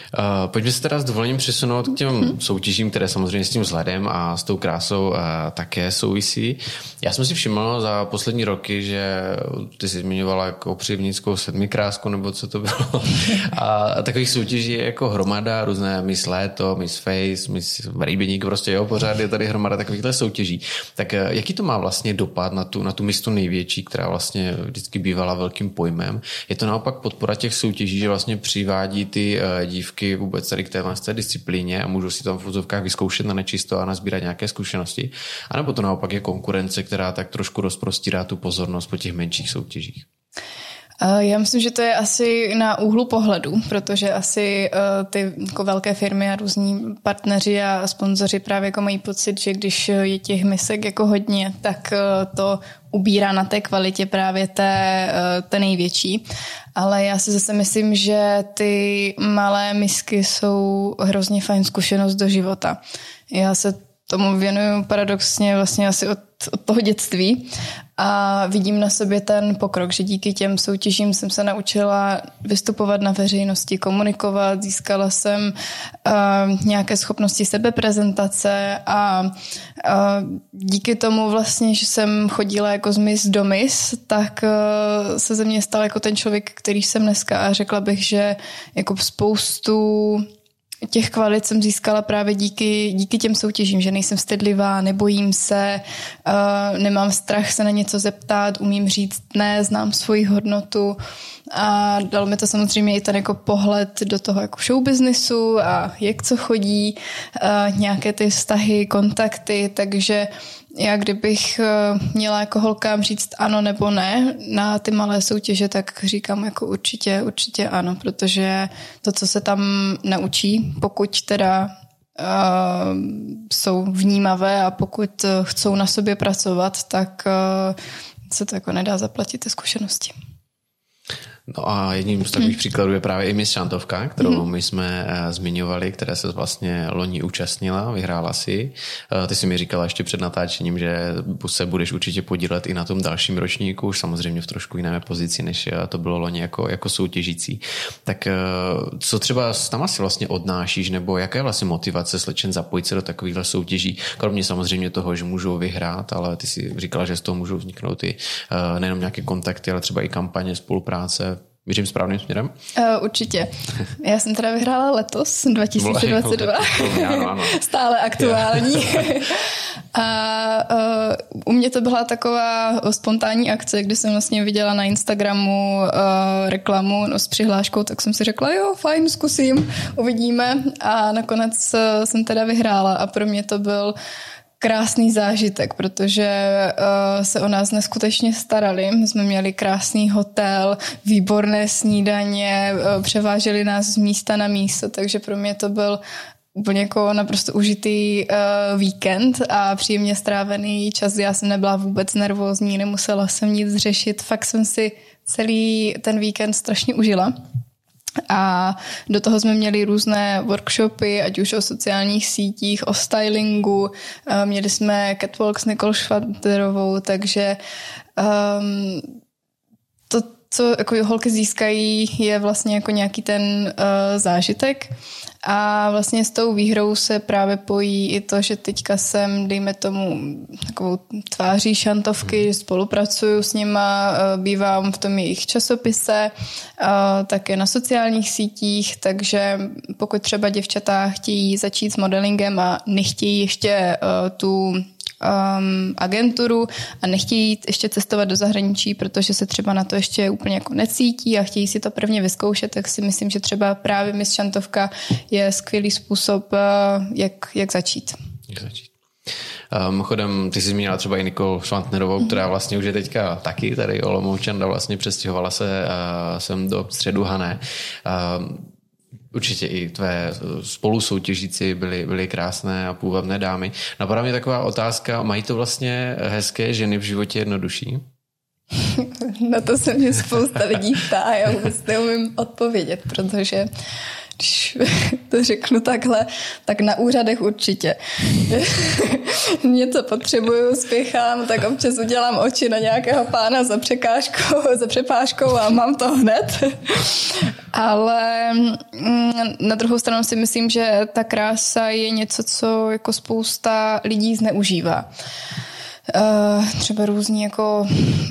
Uh, pojďme se teda s dovolením přesunout k těm mm-hmm. soutěžím, které samozřejmě s tím vzhledem a s tou krásou uh, také souvisí. Já jsem si všiml za poslední roky, že ty jsi zmiňovala jako přivnickou sedmikrásku, nebo co to bylo. (laughs) a takových soutěží je jako hromada, různé Miss Léto, Miss Face, Miss Rýbeník, prostě jo, pořád je tady hromada takovýchhle soutěží. Tak uh, jaký to má vlastně dopad na tu, na tu mistu největší, která vlastně vždycky bývala velkým pojmem? Je to naopak podpora těch soutěží, že vlastně přivádí ty uh, dívky kroužky vůbec tady k téhle té disciplíně a můžu si tam v úzovkách vyzkoušet na nečisto a nazbírat nějaké zkušenosti. A nebo to naopak je konkurence, která tak trošku rozprostírá tu pozornost po těch menších soutěžích. Já myslím, že to je asi na úhlu pohledu, protože asi uh, ty jako velké firmy a různí partneři a sponzoři právě jako mají pocit, že když je těch misek jako hodně, tak uh, to ubírá na té kvalitě právě té, té největší. Ale já si zase myslím, že ty malé misky jsou hrozně fajn zkušenost do života. Já se tomu věnuju paradoxně vlastně asi od, od toho dětství. A vidím na sobě ten pokrok, že díky těm soutěžím jsem se naučila vystupovat na veřejnosti, komunikovat, získala jsem uh, nějaké schopnosti sebeprezentace a uh, díky tomu vlastně, že jsem chodila jako z mis do mis, tak uh, se ze mě stal jako ten člověk, který jsem dneska a řekla bych, že jako spoustu těch kvalit jsem získala právě díky, díky těm soutěžím, že nejsem stydlivá, nebojím se, uh, nemám strach se na něco zeptat, umím říct ne, znám svoji hodnotu a dal mi to samozřejmě i ten jako pohled do toho jako businessu a jak co chodí, uh, nějaké ty vztahy, kontakty, takže uh, já kdybych eh, měla jako holkám říct ano nebo ne na ty malé soutěže, tak říkám jako určitě, určitě ano, protože to, co se tam naučí, pokud teda uh, jsou vnímavé a pokud chcou na sobě pracovat, tak uh, se to jako nedá zaplatit ty zkušenosti. No a jedním z takových hmm. příkladů je právě i Miss Šantovka, kterou hmm. my jsme uh, zmiňovali, která se vlastně loni účastnila, vyhrála si. Uh, ty si mi říkala ještě před natáčením, že se budeš určitě podílet i na tom dalším ročníku, už samozřejmě v trošku jiné pozici, než uh, to bylo loni jako, jako soutěžící. Tak uh, co třeba tam asi vlastně odnášíš, nebo jaká je vlastně motivace slečen zapojit se do takovýchhle soutěží, kromě samozřejmě toho, že můžou vyhrát, ale ty si říkala, že z toho můžou vzniknout i nejenom nějaké kontakty, ale třeba i kampaně, spolupráce, Věřím správným směrem? Uh, určitě. Já jsem teda vyhrála letos, 2022. ano, ano. (laughs) Stále aktuální. (laughs) a uh, u mě to byla taková spontánní akce, kdy jsem vlastně viděla na Instagramu uh, reklamu no, s přihláškou, tak jsem si řekla, jo, fajn, zkusím, uvidíme. A nakonec uh, jsem teda vyhrála a pro mě to byl krásný zážitek, protože uh, se o nás neskutečně starali. My jsme měli krásný hotel, výborné snídaně, uh, převáželi nás z místa na místo, takže pro mě to byl úplně jako naprosto užitý uh, víkend a příjemně strávený čas. Já jsem nebyla vůbec nervózní, nemusela jsem nic řešit, fakt jsem si celý ten víkend strašně užila. A do toho jsme měli různé workshopy, ať už o sociálních sítích, o stylingu. Měli jsme catwalk s Nicole Schwaderovou, takže um, to, co jako holky získají, je vlastně jako nějaký ten uh, zážitek A vlastně s tou výhrou se právě pojí i to, že teďka jsem, dejme tomu, takovou tváří šantovky, spolupracuju s nima, eh, bývám v tom jejich časopise, eh, také na sociálních sítích, takže pokud třeba děvčata chtějí začít s modelingem a nechtějí ještě tu um, agenturu a nechtějí jít ještě cestovat do zahraničí, protože se třeba na to ještě úplně jako necítí a chtějí si to prvně vyzkoušet, tak si myslím, že třeba právě Miss Šantovka je skvělý způsob, uh, jak, jak začít. Jak začít. Mimochodem, ty jsi zmínila třeba i Nikol Švantnerovou, mm-hmm. která vlastně už je teďka taky tady Olomoučanda, vlastně přestěhovala se uh, sem do středu Hané. Uh, Určitě i tvé spolusoutěžíci byly, byly krásné a půvabné dámy. Napadá mě taková otázka, mají to vlastně hezké ženy v životě jednodušší? (laughs) Na to se mě spousta lidí ptá, já vůbec neumím odpovědět, protože když (laughs) to řeknu takhle, tak na úřadech určitě. (laughs) Něco potřebuju, spěchám, tak občas udělám oči na nějakého pána za překážkou, (laughs) za přepážkou a mám to hned. Ale mm, na druhou stranu si myslím, že ta krása je něco, co jako spousta lidí zneužívá. Uh, třeba různí jako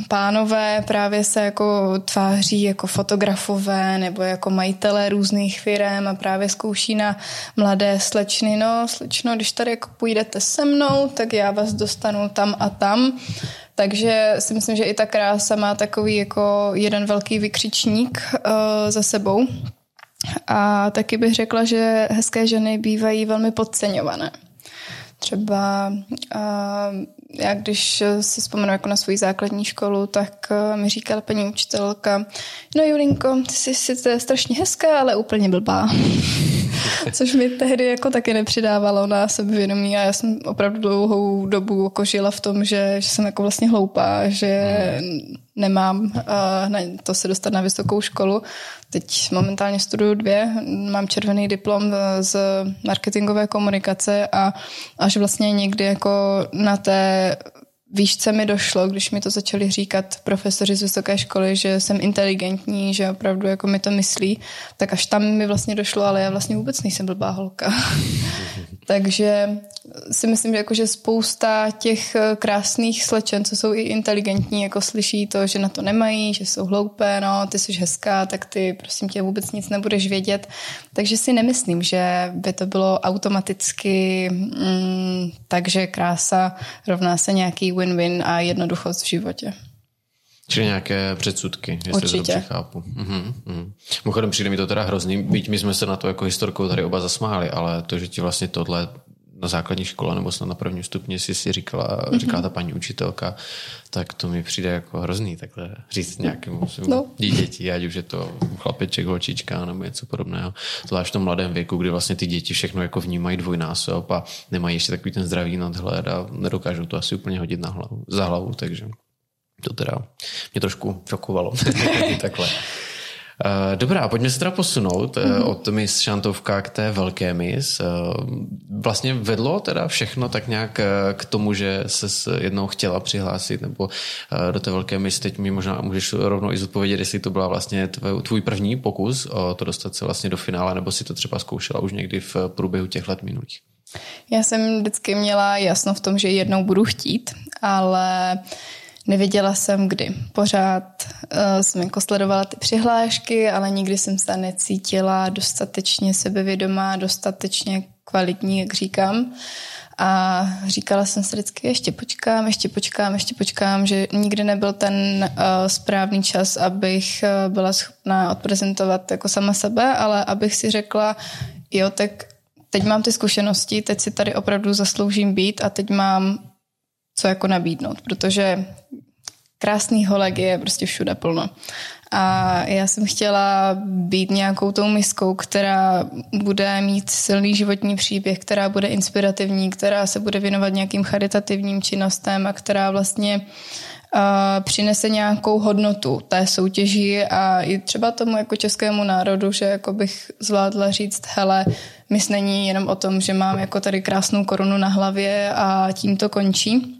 pánové právě se jako tváří jako fotografové nebo jako majitelé různých firm a právě zkouší na mladé slečny, no slečno, když tady jako půjdete se mnou, tak já vás dostanu tam a tam. Takže si myslím, že i ta krása má takový jako jeden velký vykřičník uh, za sebou. A taky bych řekla, že hezké ženy bývají velmi podceňované. Třeba uh, já když si vzpomenu jako na svou základní školu, tak uh, mi říkala paní učitelka, no Julinko, ty jsi sice strašně hezká, ale úplně blbá. (laughs) Což mi tehdy jako taky nepřidávalo na sebevědomí a já jsem opravdu dlouhou dobu jako žila v tom, že, že jsem jako vlastně hloupá, že nemám uh, na to se dostat na vysokou školu. Teď momentálně studuju dvě, mám červený diplom z marketingové komunikace a až vlastně někdy jako na té výšce mi došlo, když mi to začali říkat profesoři z vysoké školy, že jsem inteligentní, že opravdu jako mi to myslí, tak až tam mi vlastně došlo, ale já vlastně vůbec nejsem blbá holka. (laughs) Takže si myslím, že, jako, že spousta těch eh, krásných slečen, co jsou i inteligentní, jako slyší to, že na to nemají, že jsou hloupé, no, ty jsi hezká, tak ty prosím tě vůbec nic nebudeš vědět. Takže si nemyslím, že by to bylo automaticky mm, takže krása rovná se nějaký win-win a jednoduchost v životě. Čili nějaké předsudky, jestli Určitě. to dobře chápu. Mhm, mhm. Mimochodem přijde mi to teda hrozný, byť my jsme se na to jako historkou tady oba zasmáli, ale to, že ti vlastně tohle na základní škole nebo snad na prvním stupni si si říkala, mm-hmm. říkala ta paní učitelka, tak to mi přijde jako hrozný takhle říct nějakému no. dítěti, ať už je to chlapeček, holčička nebo něco podobného. Zvlášť v tom mladém věku, kdy vlastně ty děti všechno jako vnímají dvojnásob a nemají ještě takový ten zdravý nadhled a nedokážou to asi úplně hodit na hlavu, za hlavu, takže to teda mě trošku šokovalo. (laughs) takhle. Eh, dobrá, pojďme se teda posunout mm-hmm. od Miss Šantovka k té velké Miss. Eh, vlastně vedlo teda všechno tak nějak k tomu, že se jednou chtěla přihlásit nebo do té velké Miss. Teď mi možná můžeš rovnou i zodpovědět, jestli to byla vlastně tvůj, tvůj první pokus o to dostat se vlastně do finále, nebo si to třeba zkoušela už někdy v průběhu těch let minulých. Já jsem vždycky měla jasno v tom, že jednou budu chtít, ale Nevěděla jsem kdy. Pořád uh, jsem jako sledovala ty přihlášky, ale nikdy jsem se necítila dostatečně sebevědomá, dostatečně kvalitní, jak říkám. A říkala jsem si vždycky, ještě počkám, ještě počkám, ještě počkám, že nikdy nebyl ten uh, správný čas, abych uh, byla schopná odprezentovat jako sama sebe, ale abych si řekla, jo, tak teď mám ty zkušenosti, teď si tady opravdu zasloužím být a teď mám co jako nabídnout, protože krásný holek je prostě všude plno. A já jsem chtěla být nějakou tou miskou, která bude mít silný životní příběh, která bude inspirativní, která se bude věnovat nějakým charitativním činnostem a která vlastně uh, přinese nějakou hodnotu té soutěži a i třeba tomu jako českému národu, že jako bych zvládla říct, hele, mis není jenom o tom, že mám jako tady krásnou korunu na hlavě a tím to končí,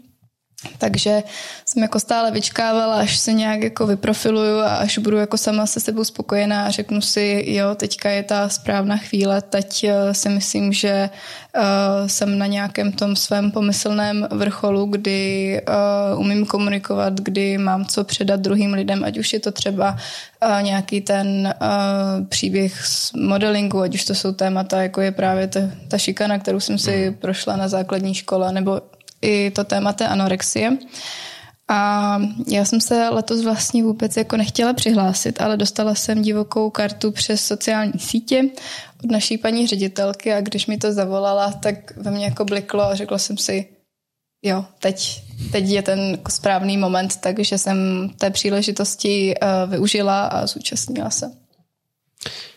Takže jsem jako stále vyčkávala, až se nějak jako vyprofiluju a až budu jako sama se sebou spokojená a řeknu si, jo, teďka je ta správná chvíle, teď eh, si myslím, že uh, jsem na nějakém tom svém pomyslném vrcholu, kdy uh, umím komunikovat, kdy mám co předat druhým lidem, ať už je to třeba uh, nějaký ten uh, příběh z modelingu, ať už to jsou témata, jako je právě ta, ta šikana, kterou jsem si mhm. prošla na základní škole, nebo i to téma té anorexie. A já jsem se letos vlastně vůbec jako nechtěla přihlásit, ale dostala jsem divokou kartu přes sociální sítě od naší paní ředitelky a když mi to zavolala, tak ve mně jako bliklo a řekla jsem si, jo, teď, teď je ten správný moment, takže jsem té příležitosti uh, využila a zúčastnila se.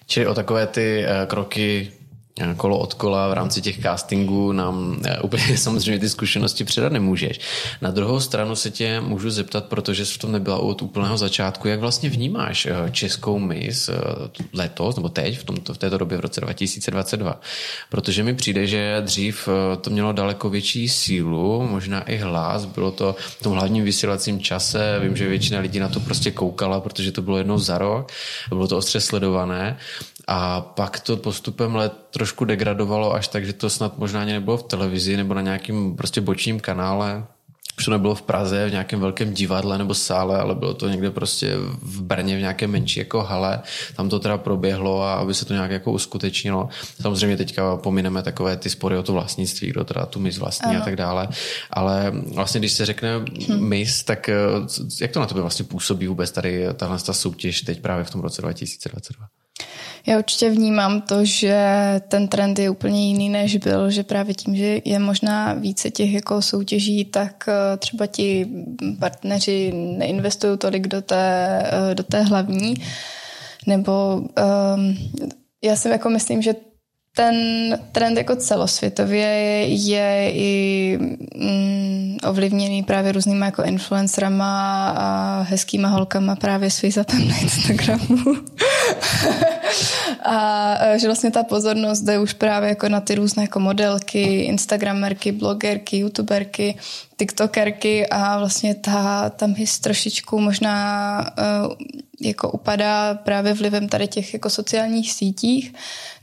Čili o takové ty uh, kroky kolo od kola v rámci těch castingů nám eh, (laughs) úplně samozřejmě ty zkušenosti předat nemůžeš. Na druhou stranu se tě můžu zeptat, protože jsi v tom nebyla od úplného začátku, jak vlastně vnímáš eh, českou mis eh, letos, nebo teď, v, tomto, v této době v roce 2022. Protože mi přijde, že dřív to mělo daleko větší sílu, možná i hlas, bylo to v tom hlavním vysílacím čase, vím, že většina lidí na to prostě koukala, protože to bylo jednou za rok, bylo to ostře sledované a pak to postupem let trošku degradovalo až tak, že to snad možná ani nebylo v televizi nebo na nějakým prostě bočním kanále. Už to nebylo v Praze, v nějakém velkém divadle nebo sále, ale bylo to někde prostě v Brně v nějaké menší jako hale. Tam to teda proběhlo a aby se to nějak jako uskutečnilo. Samozřejmě teďka pomineme takové ty spory o to vlastnictví, kdo teda tu mis vlastní ano. a tak dále. Ale vlastně, když se řekne hm. mis, tak eh, jak to na tebe vlastně působí vůbec tady tahle soutěž teď právě v tom roce 2022? Já určitě vnímám to, že ten trend je úplně jiný, než byl, že právě tím, že je možná více těch jako soutěží, tak eh, třeba ti partneři neinvestují tolik do té, eh, do té hlavní, nebo um, já si jako myslím, že ten trend jako celosvětově je i mm, ovlivněný právě různýma jako influencerama a hezkýma holkama právě s tam na Instagramu. (laughs) a že vlastně ta pozornost jde už právě jako na ty různé jako modelky, instagramerky, blogerky, youtuberky, tiktokerky a vlastně ta tam his trošičku možná uh, jako upadá právě vlivem tady těch jako sociálních sítích.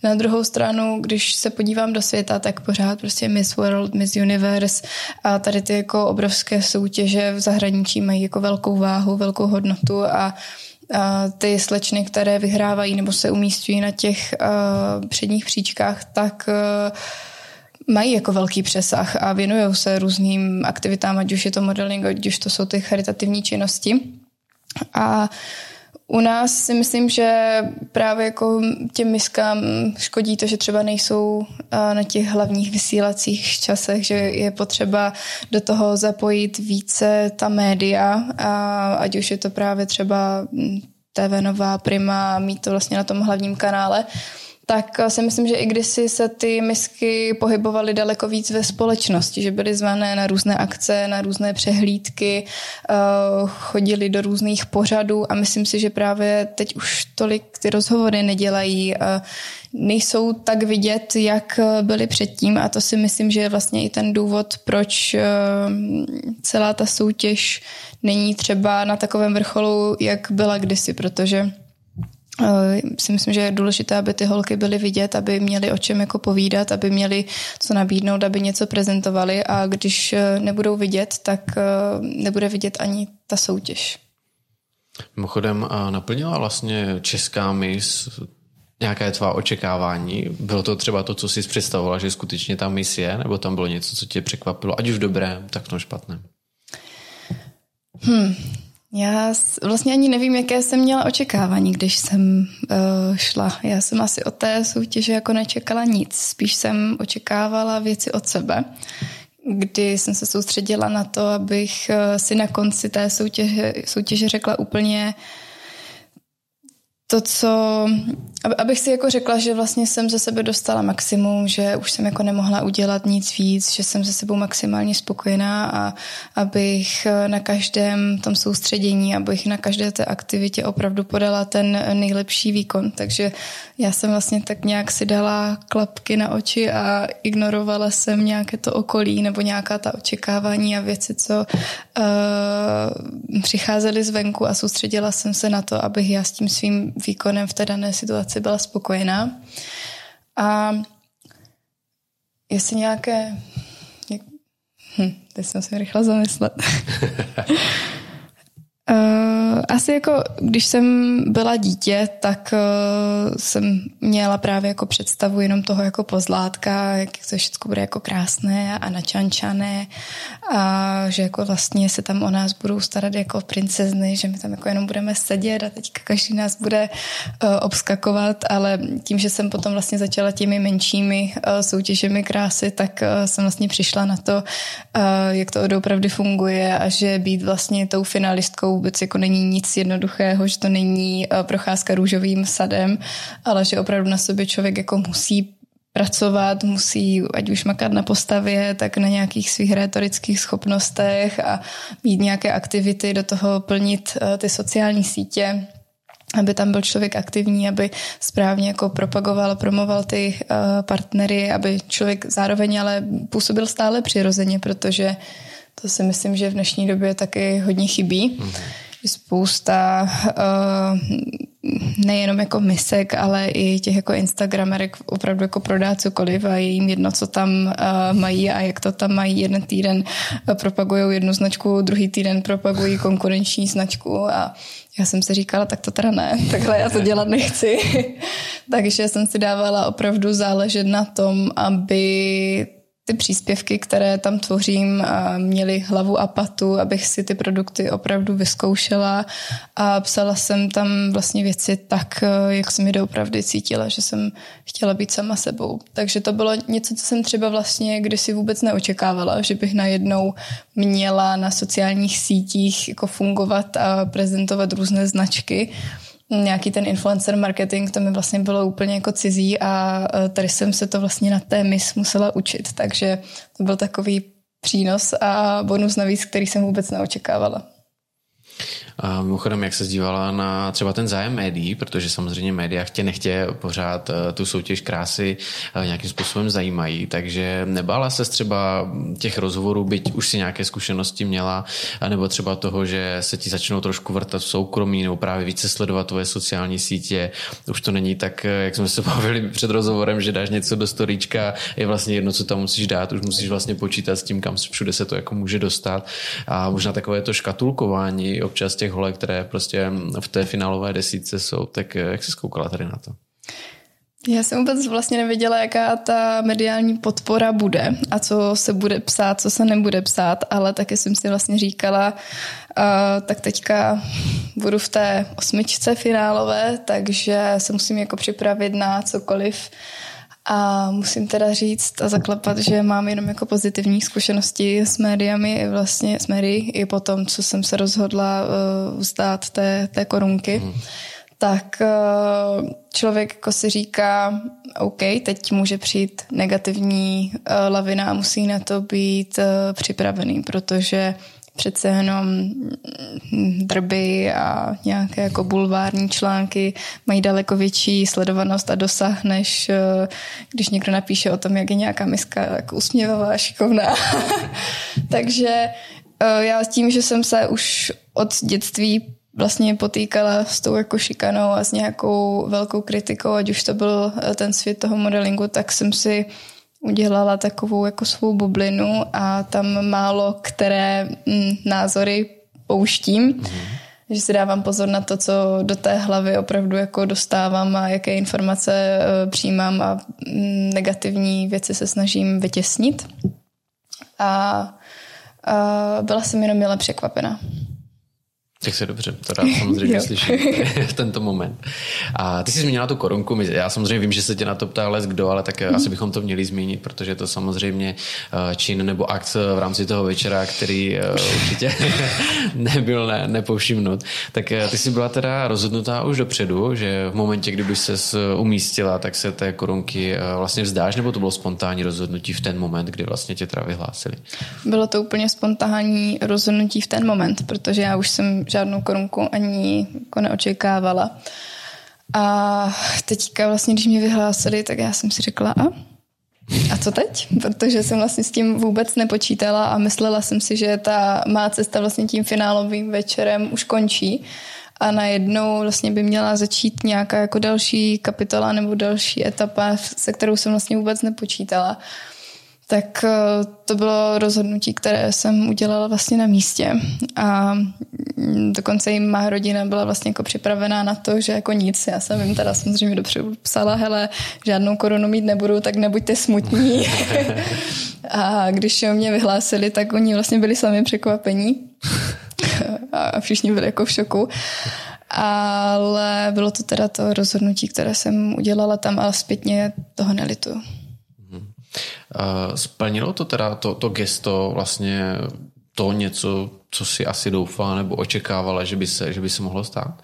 Na druhou stranu, když se podívám do světa, tak pořád prostě Miss World, Miss Universe a tady ty jako obrovské soutěže v zahraničí mají jako velkou váhu, velkou hodnotu a a ty slečny, které vyhrávají nebo se umístují na těch uh, předních příčkách, tak uh, mají jako velký přesah a věnují se různým aktivitám, ať už je to modeling, ať už to jsou ty charitativní činnosti. A u nás si myslím, že právě jako těm miskám škodí to, že třeba nejsou na těch hlavních vysílacích časech, že je potřeba do toho zapojit více ta média, a ať už je to právě třeba TV Nová Prima, mít to vlastně na tom hlavním kanále, tak si myslím, že i kdysi se ty misky pohybovaly daleko víc ve společnosti, že byly zvané na různé akce, na různé přehlídky, eh, chodili do různých pořadů a myslím si, že právě teď už tolik ty rozhovory nedělají, nejsou tak vidět, jak byly předtím a to si myslím, že je vlastně i ten důvod, proč eh, celá ta soutěž není třeba na takovém vrcholu, jak byla kdysi, protože Eh, si myslím, že je důležité, aby ty holky byly vidět, aby měly o čem jako povídat, aby měly co nabídnout, aby něco prezentovali a když eh, nebudou vidět, tak eh, nebude vidět ani ta soutěž. Mimochodem naplnila vlastně česká mis nějaké tvá očekávání? Bylo to třeba to, co jsi představovala, že skutečně tam mis je, nebo tam bylo něco, co tě překvapilo, ať už v dobrém, tak v tom špatném? Hmm, já vlastně ani nevím, jaké jsem měla očekávání, když jsem uh, šla. Já jsem asi od té soutěže jako nečekala nic. Spíš jsem očekávala věci od sebe, kdy jsem se soustředila na to, abych uh, si na konci té soutěže, soutěže řekla úplně to, co, abych si jako řekla, že vlastně jsem ze sebe dostala maximum, že už jsem jako nemohla udělat nic víc, že jsem se sebou maximálně spokojená a abych na každém tom soustředění, abych na každé té aktivitě opravdu podala ten nejlepší výkon. Takže já jsem vlastně tak nějak si dala klapky na oči a ignorovala jsem nějaké to okolí nebo nějaká ta očekávání a věci, co uh, přicházely zvenku a soustředila jsem se na to, abych já s tím svým výkonem v té dané situaci byla spokojená. A jestli nějaké... Hm, teď jsem se rychle zamyslet. (laughs) Uh, asi jako, když jsem byla dítě, tak uh, jsem měla právě jako představu jenom toho jako pozlátka, jak to všechno bude jako krásné a načančané a že jako vlastně se tam o nás budou starat jako princezny, že my tam jako jenom budeme sedět a teďka každý nás bude uh, obskakovat, ale tím, že jsem potom vlastně začala těmi menšími uh, soutěžemi krásy, tak uh, jsem vlastně přišla na to, uh, jak to opravdu funguje a že být vlastně tou finalistkou vůbec jako není nic jednoduchého, že to není uh, procházka růžovým sadem, ale že opravdu na sobě člověk jako musí pracovat, musí ať už makat na postavě, tak na nějakých svých retorických schopnostech a mít nějaké aktivity, do toho plnit uh, ty sociální sítě, aby tam byl člověk aktivní, aby správně jako propagoval, promoval ty uh, partnery, aby člověk zároveň ale působil stále přirozeně, protože to si myslím, že v dnešní době taky hodně chybí. Mm-hmm spousta uh, nejenom jako misek, ale i těch jako instagramerek opravdu jako prodá cokoliv a je jim jedno, co tam uh, mají a jak to tam mají. Jeden týden uh, propagují jednu značku, druhý týden propagují konkurenční značku a já jsem si říkala, tak to teda ne, (laughs) takhle já to dělat nechci. (laughs) Takže jsem si dávala opravdu záležet na tom, aby ty příspěvky, které tam tvořím, měly hlavu a patu, abych si ty produkty opravdu vyzkoušela a psala jsem tam vlastně věci tak, jak jsem mi doopravdy cítila, že jsem chtěla být sama sebou. Takže to bylo něco, co jsem třeba vlastně kdysi vůbec neočekávala, že bych najednou měla na sociálních sítích jako fungovat a prezentovat různé značky nějaký ten influencer marketing, to mi vlastně bylo úplně jako cizí a e, tady jsem se to vlastně na té mis musela učit, takže to byl takový přínos a bonus navíc, který jsem vůbec neočekávala. A mimochodem, jak se zdívala na třeba ten zájem médií, protože samozřejmě média chtě nechtě pořád eh, tu soutěž krásy eh, nějakým způsobem zajímají, takže nebála se třeba těch rozhovorů, byť už si nějaké zkušenosti měla, nebo třeba toho, že se ti začnou trošku vrtat v soukromí, nebo právě více sledovat tvoje sociální sítě. Už to není tak, eh, jak jsme se (laughs) bavili před rozhovorem, že dáš něco do storíčka, je vlastně jedno, co tam musíš dát, už musíš vlastně počítat s tím, kam všude se to jako může dostat. A možná takové to škatulkování občas těch holek, které prostě v té finálové desíce jsou. Tak eh, jak jsi zkoukala tady na to? Já jsem vůbec vlastně nevěděla, jaká ta mediální podpora bude a co se bude psát, co se nebude psát, ale taky jsem si vlastně říkala, uh, tak teďka budu v té osmičce finálové, takže se musím jako připravit na cokoliv, a musím teda říct a zaklepat, že mám jenom jako pozitivní zkušenosti s médiami, vlastně s médií, i po tom, co jsem se rozhodla uh, vzdát té, té korunky. Mm. Tak uh, člověk jako si říká, OK, teď může přijít negativní uh, lavina a musí na to být uh, připravený, protože přece jenom drby a nějaké jako bulvární články mají daleko větší sledovanost a dosah, než eh, když někdo napíše o tom, jak je nějaká miska jako usměvavá, šikovná. (laughs) Takže eh, já tím, že jsem se už od dětství vlastně potýkala s tou jako šikanou a s nějakou velkou kritikou, ať už to byl eh, ten svět toho modelingu, tak jsem si udělala takovou jako svou bublinu a tam málo které mm, názory pouštím. Mm-hmm. Že si dávám pozor na to, co do té hlavy opravdu jako dostávám a jaké informace e, přijímám a mm, negativní věci se snažím vytěsnit. A, a byla jsem jenom milé překvapena. Tak se dobře, to rád samozřejmě slyším v (laughs) tento moment. A ty jsi zmínila tu korunku, já samozřejmě vím, že se tě na to ptá les kdo, ale tak mm. asi bychom to měli zmínit, protože to samozřejmě eh, čin nebo akt v rámci toho večera, který eh, určitě (laughs) nebyl ne, nepovšimnut. Tak ty jsi byla teda rozhodnutá už dopředu, že v momentě, kdyby se umístila, tak se té korunky vlastně vzdáš, nebo to bylo spontánní rozhodnutí v ten moment, kdy vlastně tě teda vyhlásili? Bylo to úplně spontánní rozhodnutí v ten moment, protože já už jsem žádnou korunku ani jako neočekávala. A teďka vlastně, když mě vyhlásili, tak já jsem si řekla, a a co teď? Protože jsem vlastně s tím vůbec nepočítala a myslela jsem si, že ta má cesta vlastně tím finálovým večerem už končí a najednou vlastně by měla začít nějaká jako další kapitola nebo další etapa, se kterou jsem vlastně vůbec nepočítala tak eh, to bylo rozhodnutí, které jsem udělala vlastně na místě. A mm, dokonce i má rodina byla vlastně jako připravená na to, že jako nic. Já jsem jim teda samozřejmě dobře psala, hele, žádnou korunu mít nebudu, tak nebuďte smutní. (laughs) a když mě vyhlásili, tak oni vlastně byli sami překvapení. (laughs) a všichni byli jako v šoku. Ale bylo to teda to rozhodnutí, které jsem udělala tam, ale zpětně toho nelitu. Splnilo to teda to, to gesto vlastně to něco, co si asi doufala nebo očekávala, že by se, že by se mohlo stát?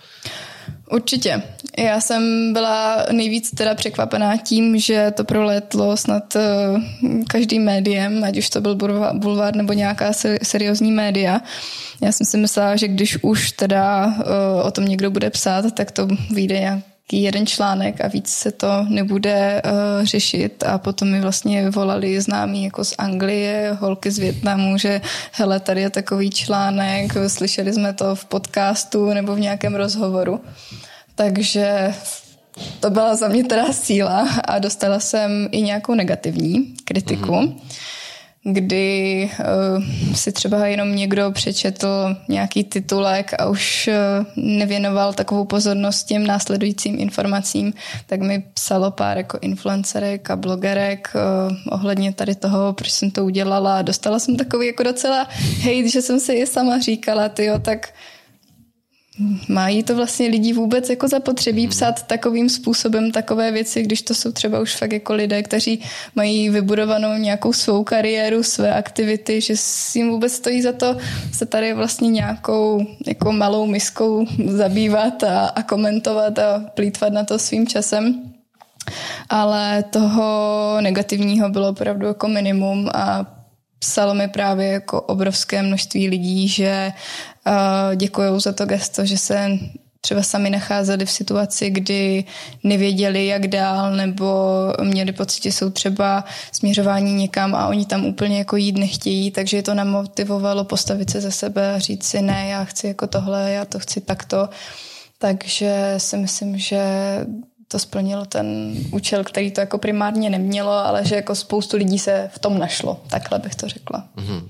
Určitě. Já jsem byla nejvíc teda překvapená tím, že to proletlo snad eh, každým médiem, ať už to byl bulvár nebo nějaká seriózní média. Já jsem si myslela, že když už teda eh, o tom někdo bude psát, tak to vyjde nějak jeden článek a víc se to nebude uh, řešit a potom mi vlastně volali známí jako z Anglie, holky z Větnamu, že hele, tady je takový článek, slyšeli jsme to v podcastu nebo v nějakém rozhovoru. Takže to byla za mě teda síla a dostala jsem i nějakou negativní kritiku. Mm-hmm kdy uh, si třeba jenom někdo přečetl nějaký titulek a už uh, nevěnoval takovou pozornost těm následujícím informacím, tak mi psalo pár jako influencerek a blogerek uh, ohledně tady toho, proč jsem to udělala. Dostala jsem takový jako docela hejt, že jsem si je sama říkala, tyjo, tak Mají to vlastně lidi vůbec jako zapotřebí hmm. psát takovým způsobem takové věci, když to jsou třeba už fakt jako lidé, kteří mají vybudovanou nějakou svou kariéru, své aktivity, že si jim vůbec stojí za to se tady vlastně nějakou jako malou miskou zabývat a, a komentovat a plítvat na to svým časem. Ale toho negativního bylo opravdu jako minimum a psalo mi právě jako obrovské množství lidí, že uh, děkují za to gesto, že se třeba sami nacházeli v situaci, kdy nevěděli, jak dál, nebo měli pocit, že jsou třeba směřování někam a oni tam úplně jako jít nechtějí, takže je to namotivovalo postavit se za sebe a říct si, ne, já chci jako tohle, já to chci takto. Takže si myslím, že to splnilo ten účel, který to jako primárně nemělo, ale že jako spoustu lidí se v tom našlo. Takhle bych to řekla. Mm-hmm.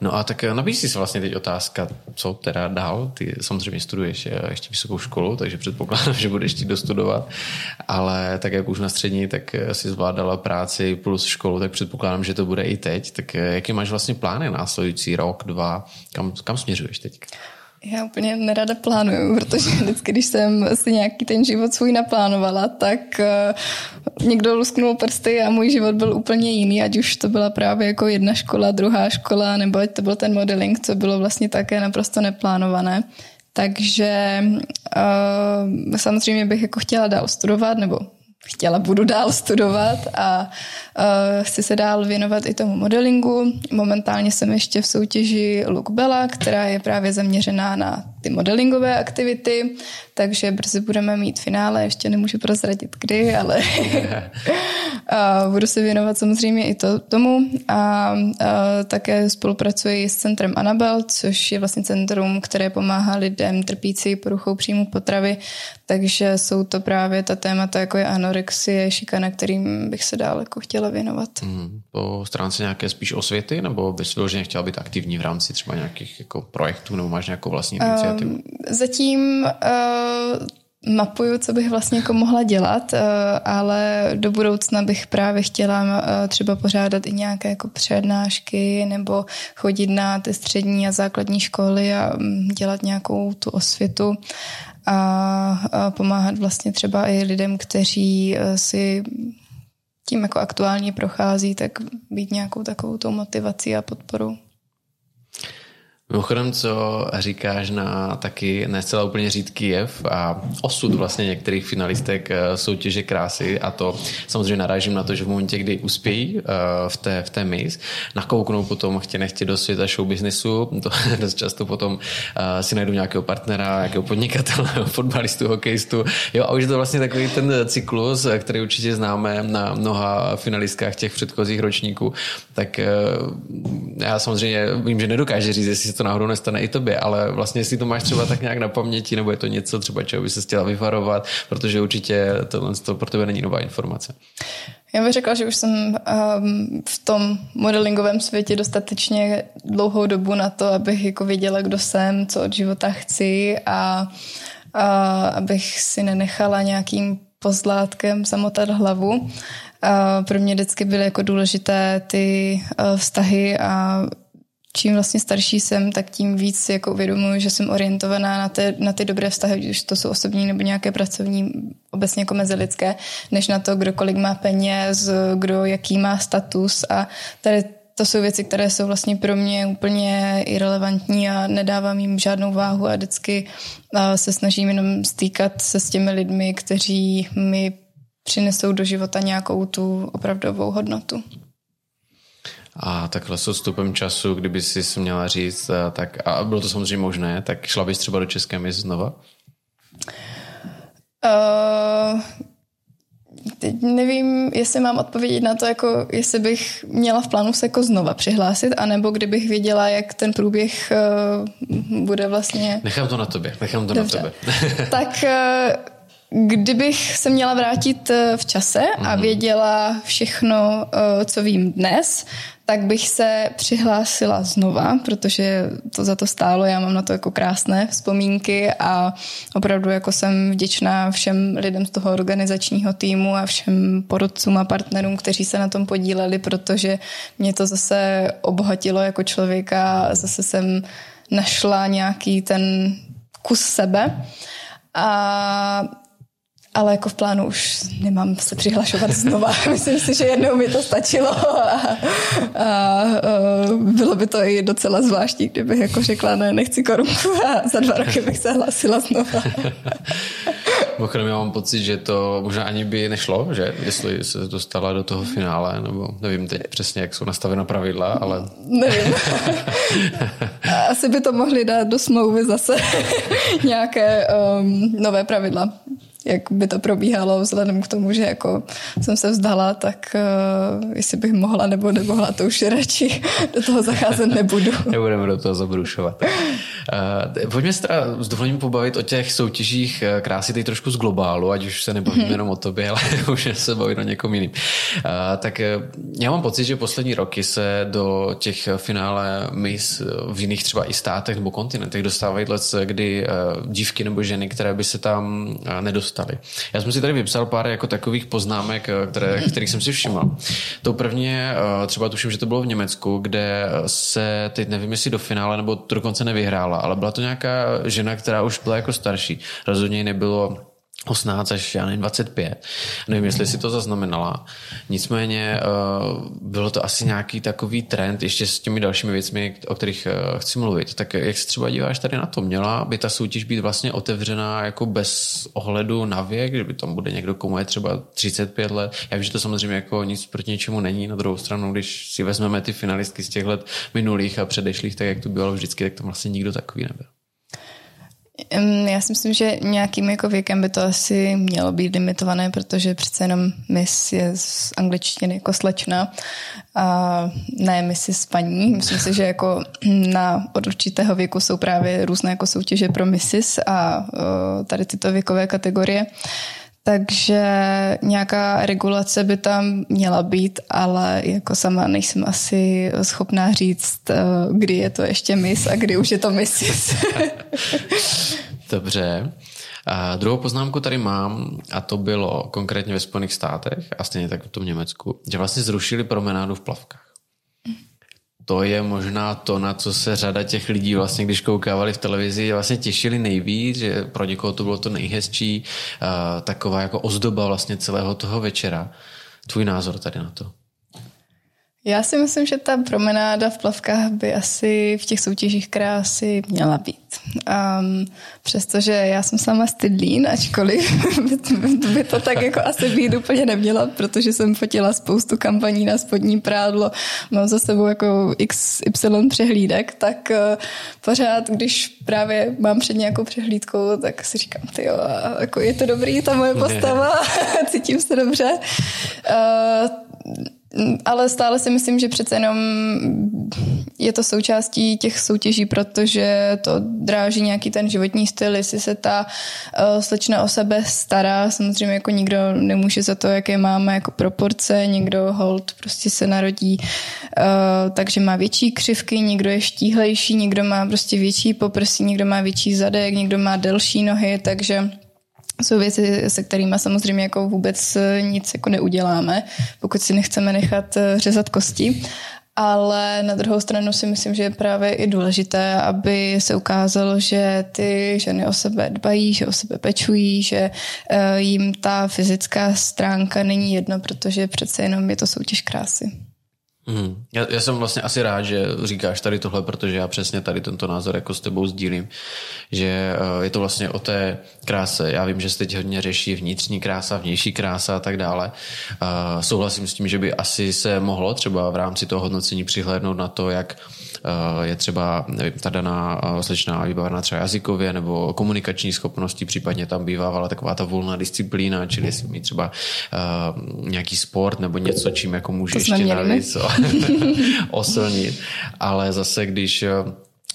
No a tak nabízí se vlastně teď otázka, co teda dál. Ty samozřejmě studuješ eh, ještě vysokou školu, takže předpokládám, (laughs) že budeš chtít dostudovat, ale tak jak už na střední, tak eh, si zvládala práci plus školu, tak předpokládám, že to bude i teď. Tak eh, jaký máš vlastně plány následující rok, dva? Kam, kam směřuješ teď? Já úplně nerada plánuju, protože vždycky, když jsem si nějaký ten život svůj naplánovala, tak uh, někdo lusknul prsty a můj život byl úplně jiný, ať už to byla právě jako jedna škola, druhá škola, nebo ať to byl ten modeling, co bylo vlastně také naprosto neplánované. Takže uh, samozřejmě bych jako chtěla dál studovat, nebo chtěla, budu dál studovat a uh, chci se dál věnovat i tomu modelingu. Momentálně jsem ještě v soutěži Look Bella, která je právě zaměřená na ty modelingové aktivity, takže brzy budeme mít finále, ještě nemůžu prozradit kdy, ale (laughs) a budu se věnovat samozřejmě i to, tomu a, a také spolupracuji s centrem Anabel, což je vlastně centrum, které pomáhá lidem trpící poruchou příjmu potravy, takže jsou to právě ta témata, jako je anorexie, šikana, kterým bych se dál jako chtěla věnovat. Hmm. Po stránce nějaké spíš osvěty, nebo bys vyloženě chtěla být aktivní v rámci třeba nějakých jako projektů, nebo máš nějakou vlastní iniciativu? Um, zatím uh, mapuju, co bych vlastně jako mohla dělat, eh, ale do budoucna bych právě chtěla eh, třeba pořádat i nějaké jako přednášky nebo chodit na ty střední a základní školy a mm, dělat nějakou tu osvětu a pomáhat vlastně třeba i lidem, kteří eh, si tím jako aktuálně prochází, tak být nějakou takovou tou motivací a podporou. Mimochodem, co říkáš na taky ne zcela úplně řídký jev a osud vlastně některých finalistek eh, soutěže krásy a to samozřejmě narážím na to, že v momentě, kdy uspějí eh, v té, v té mis, nakouknou potom chtě nechtě do světa show businessu, to (laughs) dost často potom eh, si najdou nějakého partnera, nějakého podnikatele, (laughs) fotbalistu, hokejistu, jo a už je to vlastně takový ten cyklus, který určitě známe na mnoha finalistkách těch předchozích ročníků, tak já samozřejmě vím, že nedokáže říct, jestli to náhodou nestane i tobě, ale vlastně jestli to máš třeba tak nějak na paměti, nebo je to něco třeba, čeho by se chtěla vyvarovat, protože určitě tohle to pro tebe není nová informace. Já bych řekla, že už jsem um, v tom modelingovém světě dostatečně dlouhou dobu na to, abych jako věděla, kdo jsem, co od života chci a, a abych si nenechala nějakým pozlátkem zamotat hlavu. A pro mě vždycky byly jako důležité ty uh, vztahy a čím vlastně starší jsem, tak tím víc jako uvědomuji, že jsem orientovaná na, ty, na ty dobré vztahy, už to jsou osobní nebo nějaké pracovní, obecně jako mezilidské, než na to, kdo kolik má peněz, kdo jaký má status a tady to jsou věci, které jsou vlastně pro mě úplně irrelevantní a nedávám jim žádnou váhu a vždycky se snažím jenom stýkat se s těmi lidmi, kteří mi přinesou do života nějakou tu opravdovou hodnotu. A takhle s odstupem času, kdyby si měla říct, eh, tak a bylo to samozřejmě možné, tak šla bys třeba do České mis znova? Uh, teď nevím, jestli mám odpovědět na to, jako jestli bych měla v plánu se jako znova přihlásit, anebo kdybych věděla, jak ten průběh uh, bude vlastně... Nechám to na tobě, nechám to Dobře. na tebe. tak uh, (laughs) kdybych se měla vrátit v čase a mhm. věděla všechno, co vím dnes, tak bych se přihlásila znova, protože to za to stálo, já mám na to jako krásné vzpomínky a opravdu jako jsem vděčná všem lidem z toho organizačního týmu a všem porodcům a partnerům, kteří se na tom podíleli, protože mě to zase obohatilo jako člověka, zase jsem našla nějaký ten kus sebe a ale jako v plánu už nemám se přihlašovat znova. (laughs) Myslím si, že jednou mi to stačilo a, a, a bylo by to i docela zvláštní, kdybych jako řekla, ne, nechci korunku (laughs) a za dva roky bych se hlásila znova. (laughs) Mimochodem, já mám pocit, že to možná ani by nešlo, že jestli se dostala do toho finále, nebo nevím teď přesně, jak jsou nastavena pravidla, ale... Nevím. Asi by to mohli dát do smlouvy zase nějaké um, nové pravidla jak by to probíhalo vzhledem k tomu, že jako jsem se vzdala, tak uh, jestli bych mohla nebo nemohla, to už radši (laughs) do toho zacházet nebudu. (laughs) Nebudeme do toho zabrušovat. Uh, pojďme se teda s dovolením pobavit o těch soutěžích eh, krásy teď trošku z globálu, ať už se nebavíme mm-hmm. jenom o tobě, ale (laughs) už se bavit o někom jiným. Uh, tak já mám pocit, že poslední roky se do těch finále mis v jiných třeba i státech nebo kontinentech dostávají let, kdy uh, dívky nebo ženy, které by se tam nedostaly dostali. Já jsem si tady vypsal pár jako takových poznámek, eh, které, kterých jsem si všiml. To první je, eh, třeba tuším, že to bylo v Německu, kde se, teď nevím, jestli do finále nebo dokonce nevyhrála, ale byla to nějaká žena, která už byla jako starší. Rozhodně nebylo 18 až já nevím, 25. Nevím, jestli si to zaznamenala. Nicméně eh, bylo to asi nějaký takový trend, ještě s těmi dalšími věcmi, o kterých eh, chci mluvit. Tak jak se třeba díváš tady na to? Měla by ta soutěž být vlastně otevřená jako bez ohledu na věk, kdyby tam bude někdo, komu je třeba 35 let. Já vím, že to samozřejmě jako nic proti něčemu není. Na druhou stranu, když si vezmeme ty finalistky z těch let minulých a předešlých, tak jak to bylo vždycky, tak tam vlastně nikdo takový nebyl. Já si myslím, že nějakým jako věkem by to asi mělo být limitované, protože přece jenom Miss je z angličtiny jako slečna a ne Mrs. paní. Myslím si, že jako na od určitého věku jsou právě různé jako soutěže pro Mrs. a tady tyto věkové kategorie. Takže nějaká regulace by tam měla být, ale jako sama nejsem asi schopná říct, eh, kdy je to ještě mis a kdy už je to misis. (laughs) Dobře. A druhou poznámku tady mám, a to bylo konkrétně ve Spojených státech a stejně tak v tom Německu, že vlastně zrušili promenádu v plavkách to je možná to, na co se řada těch lidí vlastně, když koukávali v televizi, vlastně těšili nejvíc, že pro někoho to bylo to nejhezčí, taková jako ozdoba vlastně celého toho večera. Tvůj názor tady na to? Já si myslím, že ta promenáda v plavkách by asi v těch soutěžích krásy měla být. Um, přestože já jsem sama stydlín, ačkoliv (laughs) by, by to tak jako asi být úplně neměla, protože jsem fotila spoustu kampaní na spodní prádlo, mám za sebou jako XY přehlídek, tak uh, pořád, když právě mám před nějakou přehlídkou, tak si říkám, ty jo, jako je to dobrý, ta moje postava, (laughs) cítím se dobře. Uh, ale stále si myslím, že přece jenom je to součástí těch soutěží, protože to dráží nějaký ten životní styl, jestli se ta uh, slečna o sebe stará. Samozřejmě jako nikdo nemůže za to, jaké máme jako proporce, někdo hold prostě se narodí, uh, takže má větší křivky, někdo je štíhlejší, někdo má prostě větší poprsí, někdo má větší zadek, někdo má delší nohy, takže jsou věci, se kterými samozřejmě jako vůbec eh, nic jako neuděláme, pokud si nechceme nechat eh, řezat kosti. Ale na druhou stranu si myslím, že je právě i důležité, aby se ukázalo, že ty ženy o sebe dbají, že o sebe pečují, že eh, jim ta fyzická stránka není jedno, protože přece jenom je to soutěž krásy. Hmm. Já, já jsem vlastně asi rád, že říkáš tady tohle, protože já přesně tady tento názor jako s tebou sdílím, že uh, je to vlastně o té kráse. Já vím, že se teď hodně řeší vnitřní krása, vnější krása a tak dále. Uh, souhlasím s tím, že by asi se mohlo třeba v rámci toho hodnocení přihlédnout na to, jak je třeba nevím, ta daná uh, slečná vybavená třeba jazykově nebo komunikační schopnosti, případně tam bývávala taková ta volná disciplína, čili jestli mít třeba uh, nějaký sport nebo něco, čím jako může ještě navíc (laughs) oslnit. Ale zase, když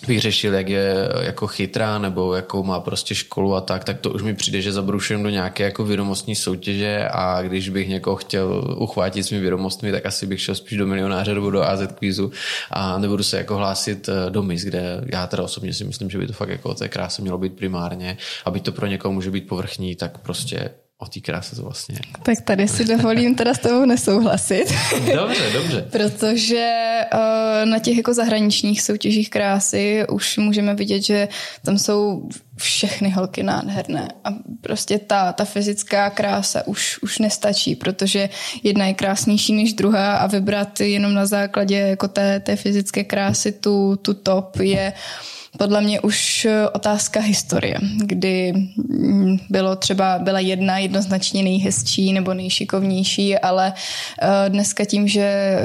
eh, bych řešil, jak je jako chytrá nebo jakou má prostě školu a tak, tak to už mi přijde, že zabrušujem do nějaké jako vědomostní soutěže a když bych někoho chtěl uchvátit svými vědomostmi, tak asi bych šel spíš do milionáře nebo do AZ kvízu a nebudu se jako hlásit eh, do MIS, kde já teda osobně si myslím, že by to fakt jako té kráse mělo být primárně, aby to pro někoho může být povrchní, tak prostě o té kráse to vlastně. Tak tady si dovolím teda s tebou nesouhlasit. (laughs) Dobře, dobře. Protože uh, na těch jako zahraničních soutěžích krásy už můžeme vidět, že tam jsou všechny holky nádherné a prostě ta, ta fyzická krása už, už nestačí, protože jedna je krásnější než druhá a vybrat jenom na základě jako té, té fyzické krásy tu, tu top je uh, podle mě už eh, otázka historie, kdy mm, bylo třeba, byla jedna jednoznačně nejhezčí nebo nejšikovnější, ale eh, dneska tím, že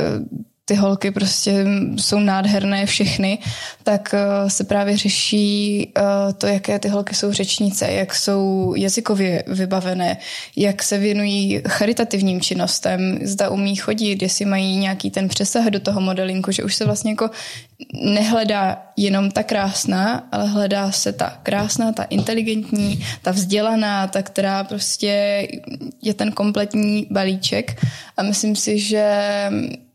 ty holky prostě jsou nádherné všechny, tak uh, se právě řeší uh, to, jaké ty holky jsou řečnice, jak jsou jazykově vybavené, jak se věnují charitativním činnostem, zda umí chodit, jestli mají nějaký ten přesah do toho modelinku, že už se vlastně jako nehledá jenom ta krásná, ale hledá se ta krásná, ta inteligentní, ta vzdělaná, ta, která prostě je ten kompletní balíček. A myslím si, že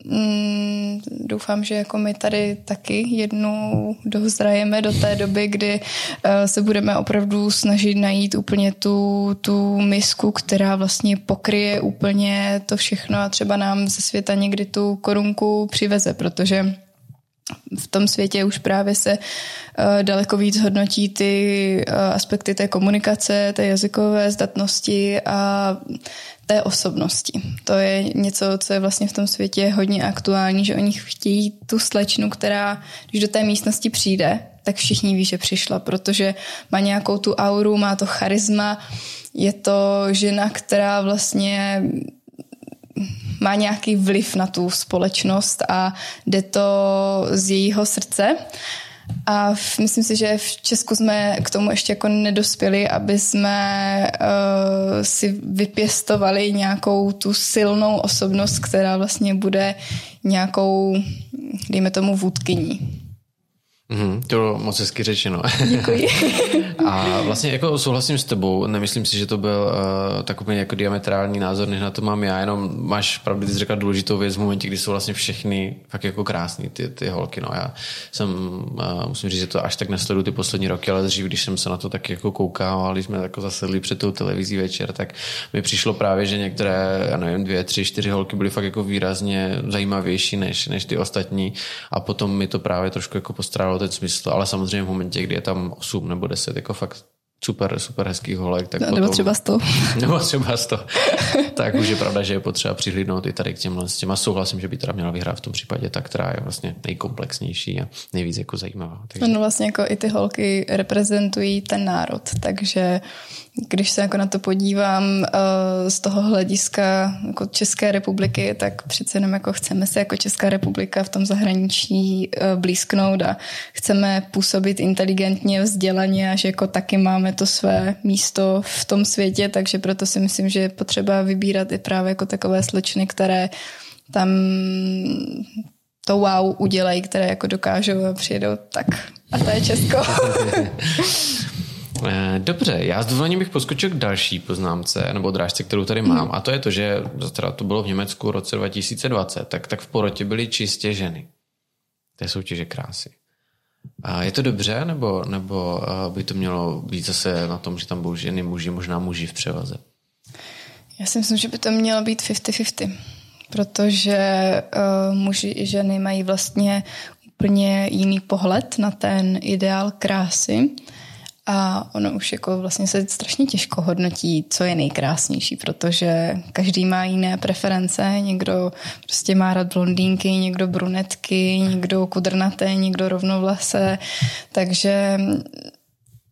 mm, doufám, že jako my tady taky jednou dozrajeme do té doby, kdy uh, se budeme opravdu snažit najít úplně tu, tu misku, která vlastně pokryje úplně to všechno a třeba nám ze světa někdy tu korunku přiveze, protože v tom světě už právě se uh, daleko víc hodnotí ty uh, aspekty té komunikace, té jazykové zdatnosti a té osobnosti. To je něco, co je vlastně v tom světě hodně aktuální, že oni chtějí tu slečnu, která, když do té místnosti přijde, tak všichni ví, že přišla, protože má nějakou tu auru, má to charisma, je to žena, která vlastně má nějaký vliv na tu společnost a jde to z jejího srdce. A v, myslím si, že v Česku jsme k tomu ještě jako nedospěli, aby jsme uh, si vypěstovali nějakou tu silnou osobnost, která vlastně bude nějakou, dejme tomu, vůdkyní. Mm, to bylo moc hezky řečeno. Děkuji. (laughs) a vlastně jako souhlasím s tebou, nemyslím si, že to byl uh, tak úplně jako diametrální názor, než na to mám já, jenom máš pravdu, ty jsi řekla důležitou věc v momentě, kdy jsou vlastně všechny fakt jako krásný ty, ty holky. No já jsem, uh, musím říct, že to až tak nesleduju ty poslední roky, ale dřív, když jsem se na to tak jako koukal, a když jsme jako zasedli před tou televizí večer, tak mi přišlo právě, že některé, já nevím, dvě, tři, čtyři holky byly fakt jako výrazně zajímavější než, než ty ostatní a potom mi to právě trošku jako postrádalo ten smysl, ale samozřejmě v momentě, kdy je tam 8 nebo 10, jako fakt super, super hezký holek. Tak no, potom, (laughs) nebo třeba 100. Nebo třeba 100. tak už je pravda, že je potřeba přihlídnout i tady k těmhle s těma. Souhlasím, že by teda měla vyhrát v tom případě ta, která je vlastně nejkomplexnější a nejvíc jako zajímavá. Takže... No vlastně jako i ty holky reprezentují ten národ, takže když se jako na to podívám uh, z toho hlediska jako České republiky, tak přece jenom jako chceme se jako Česká republika v tom zahraničí uh, blízknout a chceme působit inteligentně, vzdělaně a že jako taky máme to své místo v tom světě, takže proto si myslím, že je potřeba vybírat i právě jako takové slečny, které tam to wow udělají, které jako dokážou a přijedou tak a to je Česko. (laughs) Eh, dobře, já s dovolením bych poskočil k další poznámce, nebo drážce, kterou tady mám, a to je to, že teda to bylo v Německu v roce 2020, tak, tak v porotě byly čistě ženy. To je soutěže krásy. A je to dobře, nebo, nebo eh, by to mělo být zase na tom, že tam budou ženy, muži, možná muži v převaze? Já si myslím, že by to mělo být 50-50, protože uh, muži i ženy mají vlastně úplně jiný pohled na ten ideál krásy. A ono už jako vlastně se strašně těžko hodnotí, co je nejkrásnější, protože každý má jiné preference. Někdo prostě má rád blondýnky, někdo brunetky, někdo kudrnaté, někdo rovnovlase. Takže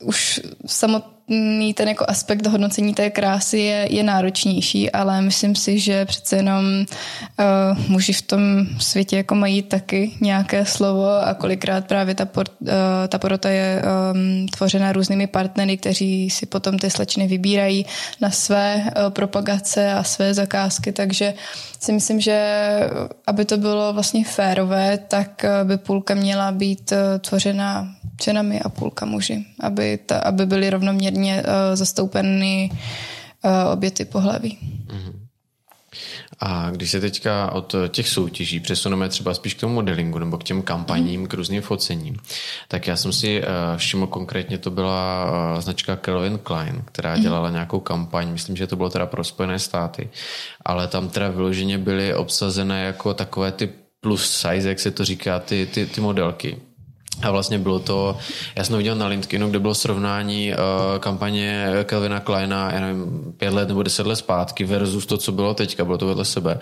už samotný mít ten jako aspekt hodnocení té krásy je, je náročnější, ale myslím si, že přece jenom uh, muži v tom světě jako mají taky nějaké slovo a kolikrát právě ta, por, uh, ta porota je um, tvořena různými partnery, kteří si potom ty slečny vybírají na své uh, propagace a své zakázky, takže si myslím, že aby to bylo vlastně férové, tak by půlka měla být tvořena ženami a půlka muži, aby, ta, aby byly rovnoměrně zastoupeny obě ty pohlaví. Mm-hmm. A když se teďka od těch soutěží přesuneme třeba spíš k tomu modelingu nebo k těm kampaním, k různým focením, tak já jsem si uh, všiml konkrétně, to byla uh, značka Calvin Klein, která mhm. dělala nějakou kampaň, myslím, že to bylo teda pro Spojené státy, ale tam teda vyloženě byly obsazené jako takové ty plus size, jak se to říká, ty, ty, ty modelky. A vlastně bylo to, já jsem to viděl na LinkedInu, kde bylo srovnání uh, kampaně Kelvina Kleina, já nevím, pět let nebo deset let zpátky versus to, co bylo teďka, bylo to vedle sebe.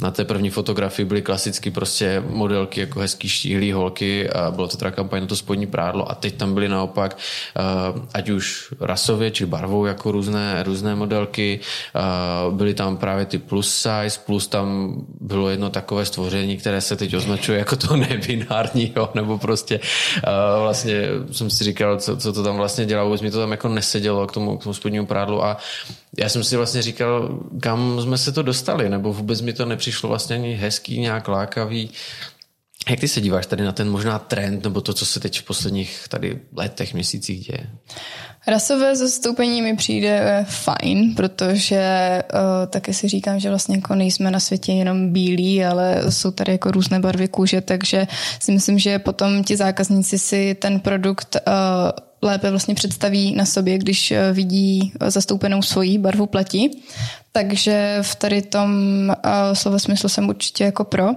Na té první fotografii byly klasicky prostě modelky jako hezký štíhlý holky a bylo to teda kampaň na to spodní prádlo a teď tam byly naopak, uh, ať už rasově či barvou jako různé, různé modelky, uh, byly tam právě ty plus size, plus tam bylo jedno takové stvoření, které se teď označuje jako to nebinárního, nebo prostě a vlastně jsem si říkal, co, co to tam vlastně dělá, vůbec mi to tam jako nesedělo k tomu, k tomu spodnímu prádlu a já jsem si vlastně říkal, kam jsme se to dostali, nebo vůbec mi to nepřišlo vlastně ani hezký, nějak lákavý. Jak ty se díváš tady na ten možná trend, nebo to, co se teď v posledních tady letech, měsících děje? Rasové zastoupení mi přijde eh, fajn, protože uh, taky si říkám, že vlastně jako nejsme na světě jenom bílí, ale jsou tady jako různé barvy kůže, takže si myslím, že potom ti zákazníci si ten produkt uh, lépe vlastně představí na sobě, když vidí zastoupenou svoji barvu pleti. Takže v tady tom uh, slova smyslu jsem určitě jako pro.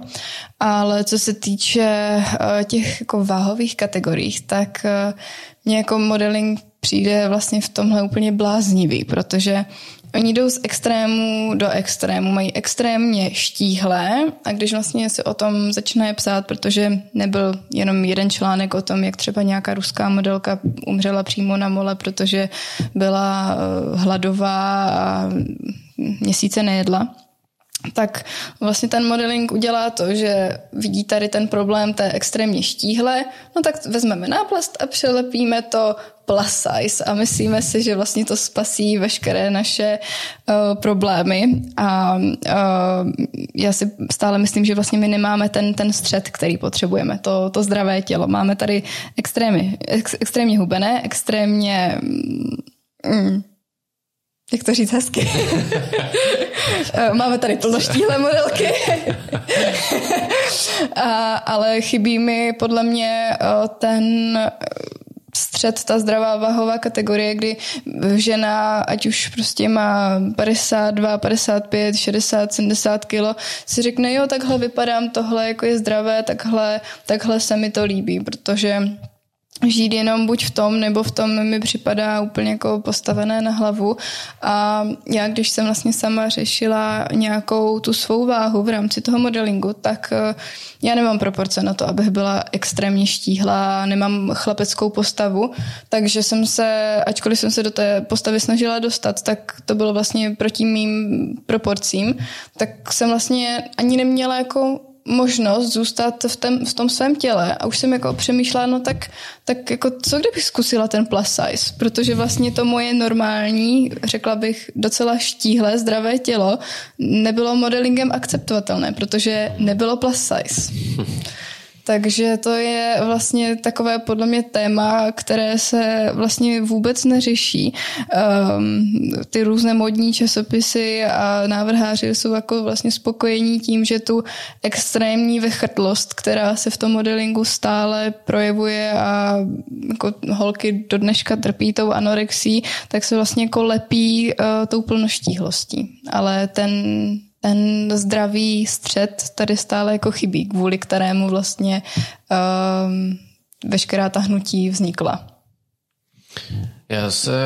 Ale co se týče uh, těch jako váhových kategorií, tak uh, mě jako modeling přijde vlastně v tomhle úplně bláznivý, protože oni jdou z extrému do extrému, mají extrémně štíhlé a když vlastně se o tom začne psát, protože nebyl jenom jeden článek o tom, jak třeba nějaká ruská modelka umřela přímo na mole, protože byla hladová a měsíce nejedla, tak vlastně ten modeling udělá to, že vidí tady ten problém té extrémně štíhle, no tak vezmeme náplast a přelepíme to plus size a myslíme si, že vlastně to spasí veškeré naše uh, problémy a uh, já si stále myslím, že vlastně my nemáme ten, ten střed, který potřebujeme, to, to zdravé tělo. Máme tady extrémně, ex, extrémně hubené, extrémně mm, jak to říct hezky? (laughs) Eh, máme tady plnoštíhle modelky. A, (laughs) ale chybí mi podle mě ten střed, ta zdravá váhová kategorie, kdy žena, ať už prostě má 52, 55, 60, 70 kilo, si řekne, jo, takhle vypadám, tohle jako je zdravé, takhle, takhle se mi to líbí, protože žít jenom buď v tom, nebo v tom mi připadá úplně jako postavené na hlavu. A já, když jsem vlastně sama řešila nějakou tu svou váhu v rámci toho modelingu, tak eh, já nemám proporce na to, abych byla extrémně štíhlá, nemám chlapeckou postavu, takže jsem se, ačkoliv jsem se do té postavy snažila dostat, tak to bylo vlastně proti mým proporcím, tak jsem vlastně ani neměla jako možnost zůstat v, tém, v tom svém těle a už jsem jako přemýšlela, no tak, tak jako co kdybych zkusila ten plus size, protože vlastně to moje normální, řekla bych docela štíhlé, zdravé tělo nebylo modelingem akceptovatelné, protože nebylo plus size. (laughs) Takže to je vlastně takové podle mě téma, které se vlastně vůbec neřeší. Um, ty různé modní časopisy a návrháři jsou jako vlastně spokojení tím, že tu extrémní vychrtlost, která se v tom modelingu stále projevuje a jako holky do dneška trpí tou anorexí, tak se vlastně jako lepí uh, tou plnoštíhlostí. Ale ten ten zdravý střed tady stále jako chybí, kvůli kterému vlastně um, veškerá ta hnutí vznikla. Já, se,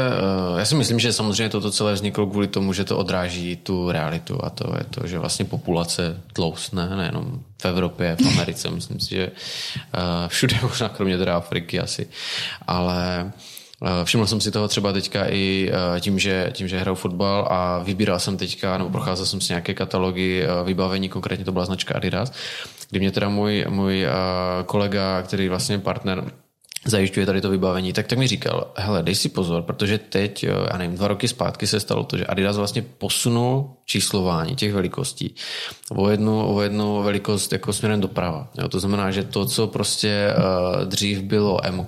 eh, já si myslím, že samozřejmě toto celé vzniklo kvůli tomu, že to odráží tu realitu a to je to, že vlastně populace tlousne, nejenom v Evropě, v Americe, myslím si, že eh, všude možná kromě teda Afriky asi, ale Eh, všiml jsem si toho třeba teďka i eh, tím, že, tím, že hraju fotbal a vybíral jsem teďka, nebo procházel jsem si nějaké katalogy eh, vybavení, konkrétně to byla značka Adidas, kdy mě teda můj, můj kolega, který vlastně partner zajišťuje tady to vybavení, tak tak mi říkal, hele, dej si pozor, protože teď, já nevím, dva roky zpátky se stalo to, že Adidas vlastně posunul číslování těch velikostí o jednu, o jednu velikost jako směrem doprava. Jo, to znamená, že to, co prostě uh, dřív bylo M,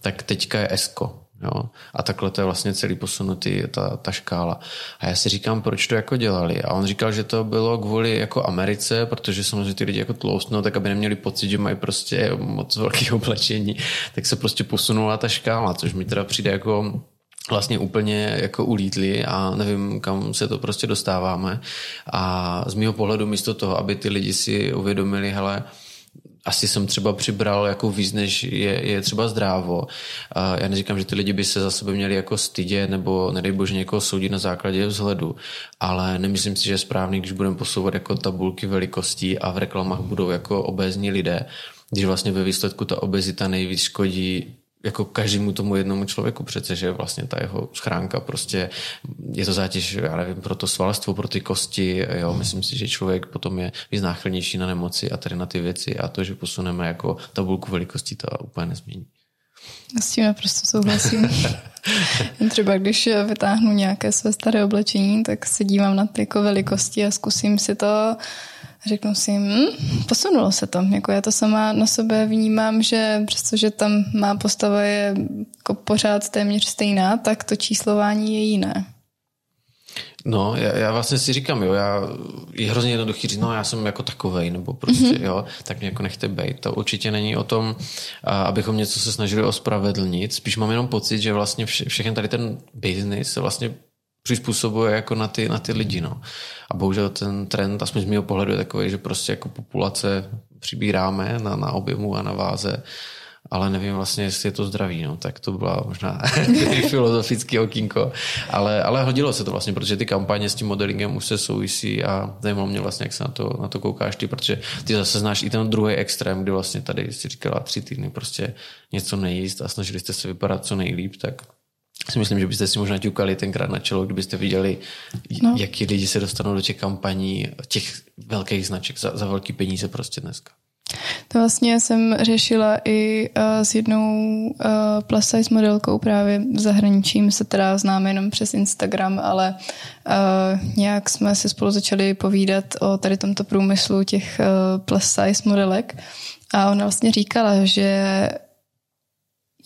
tak teďka je S. Jo? A takhle to je vlastně celý posunutý, ta, ta škála. A já si říkám, proč to jako dělali. A on říkal, že to bylo kvůli jako Americe, protože samozřejmě ty lidi jako tloustnou, tak aby neměli pocit, že mají prostě moc velký oblečení, tak se prostě posunula ta škála, což mi teda přijde jako vlastně úplně jako ulítli a nevím, kam se to prostě dostáváme. A z mého pohledu místo toho, aby ty lidi si uvědomili, hele, asi jsem třeba přibral jako víc, než je, je třeba zdrávo. A já neříkám, že ty lidi by se za sebe měli jako stydět nebo nedej bože někoho soudit na základě vzhledu, ale nemyslím si, že je správný, když budeme posouvat jako tabulky velikostí a v reklamách budou jako obézní lidé, když vlastně ve výsledku ta obezita nejvíc škodí jako každému tomu jednomu člověku přece, že vlastně ta jeho schránka prostě je to zátěž, já nevím, pro to svalstvo, pro ty kosti, jo, myslím si, že člověk potom je víc náchylnější na nemoci a tady na ty věci a to, že posuneme jako tabulku velikostí, to úplně nezmění. S tím naprosto souhlasím. (laughs) Třeba když vytáhnu nějaké své staré oblečení, tak se dívám na ty jako velikosti a zkusím si to řeknu si, hm, posunulo se to. Jako já to sama na sebe vnímám, že přestože tam má postava je jako pořád téměř stejná, tak to číslování je jiné. No, já, já vlastně si říkám, jo, já, je hrozně jednoduchý říct, no já jsem jako takovej, nebo prostě, mm-hmm. jo, tak mě jako nechte bejt. To určitě není o tom, abychom něco se snažili ospravedlnit, spíš mám jenom pocit, že vlastně vše, všechny tady ten biznis se vlastně přizpůsobuje jako na ty, na ty lidi. No. A bohužel ten trend, aspoň z mého pohledu, je takový, že prostě jako populace přibíráme na, na objemu a na váze, ale nevím vlastně, jestli je to zdraví, no, tak to byla možná (laughs) filozofický okýnko, ale, ale hodilo se to vlastně, protože ty kampaně s tím modelingem už se souvisí a zajímalo mě vlastně, jak se na to, na to koukáš ty, protože ty zase znáš i ten druhý extrém, kdy vlastně tady si říkala tři týdny prostě něco nejíst a snažili jste se vypadat co nejlíp, tak si myslím, že byste si možná ťukali tenkrát na čelo, kdybyste viděli, no. jaký lidi se dostanou do těch kampaní, těch velkých značek za, za velký peníze prostě dneska. To vlastně jsem řešila i uh, s jednou uh, plus size modelkou právě v zahraničí. se teda známe jenom přes Instagram, ale uh, nějak jsme si spolu začali povídat o tady tomto průmyslu těch uh, plus size modelek. A ona vlastně říkala, že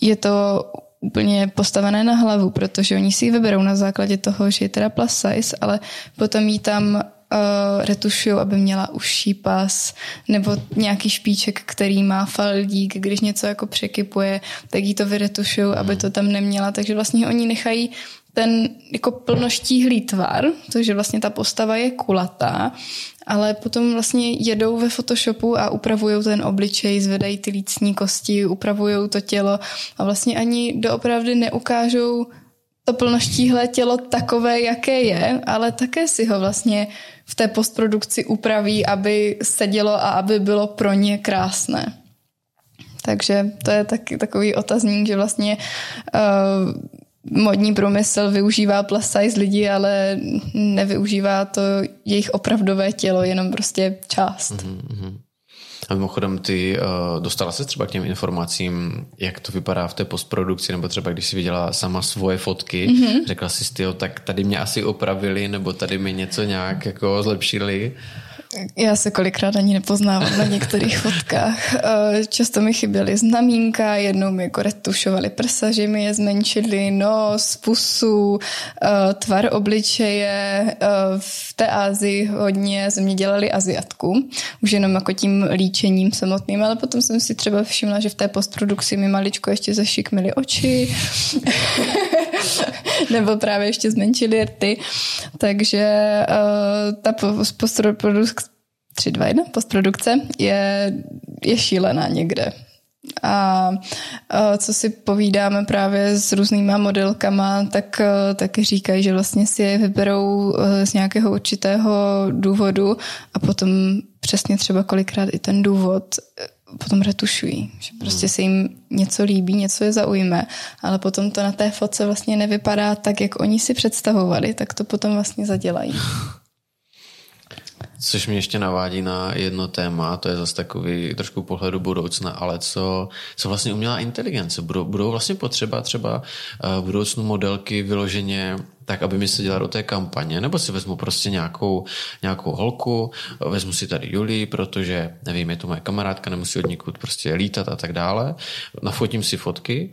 je to úplně postavené na hlavu, protože oni si ji vyberou na základě toho, že je teda plus size, ale potom jí tam uh, retušují, aby měla užší pas, nebo nějaký špíček, který má faldík, když něco jako překypuje, tak jí to vyretušují, aby to tam neměla. Takže vlastně oni nechají ten jako plnoštíhlý tvar, takže vlastně ta postava je kulatá, ale potom vlastně jedou ve Photoshopu a upravují ten obličej, zvedají ty lícní kosti, upravují to tělo a vlastně ani doopravdy neukážou to plnoštíhlé tělo takové, jaké je, ale také si ho vlastně v té postprodukci upraví, aby sedělo a aby bylo pro ně krásné. Takže to je taky takový otazník, že vlastně uh, modní průmysl využívá plus size lidi, ale nevyužívá to jejich opravdové tělo, jenom prostě část. Mm-hmm. A mimochodem, ty uh, dostala se třeba k těm informacím, jak to vypadá v té postprodukci, nebo třeba když jsi viděla sama svoje fotky, mm-hmm. řekla jsi, ty, tak tady mě asi opravili, nebo tady mi něco nějak jako zlepšili. Já se kolikrát ani nepoznávám na některých fotkách. (laughs) Eh, často mi chyběly znamínka, jednou mi jako retušovali prsa, že mi je zmenšili nos, pusu, eh, tvar obličeje. Eh, v té Ázii hodně ze mě dělali aziatku, už jenom jako tím líčením samotným, ale potom jsem si třeba všimla, že v té postprodukci mi maličko ještě zašikmili oči, (laughs) nebo právě ještě zmenšili rty. Takže ta postprodukce 3, 2, 1, postprodukce je, je šílená někde. A, a co si povídáme právě s různýma modelkama, tak, tak říkají, že vlastně si je vyberou e, z nějakého určitého důvodu a potom přesně třeba kolikrát i ten důvod e, potom retušují, že prostě se jim něco líbí, něco je zaujme, ale potom to na té fotce vlastně nevypadá tak, jak oni si představovali, tak to potom vlastně zadělají. (laughs) Což mě ještě navádí na jedno téma, to je zase takový trošku pohledu budoucna, ale co, co vlastně umělá inteligence? Budou, budou vlastně potřeba třeba eh, v budoucnu modelky vyloženě tak, aby mi se dělala do té kampaně, nebo si vezmu prostě nějakou, nějakou holku, vezmu si tady Julii, protože, nevím, je to moje kamarádka, nemusí od někud prostě lítat a tak dále, nafotím si fotky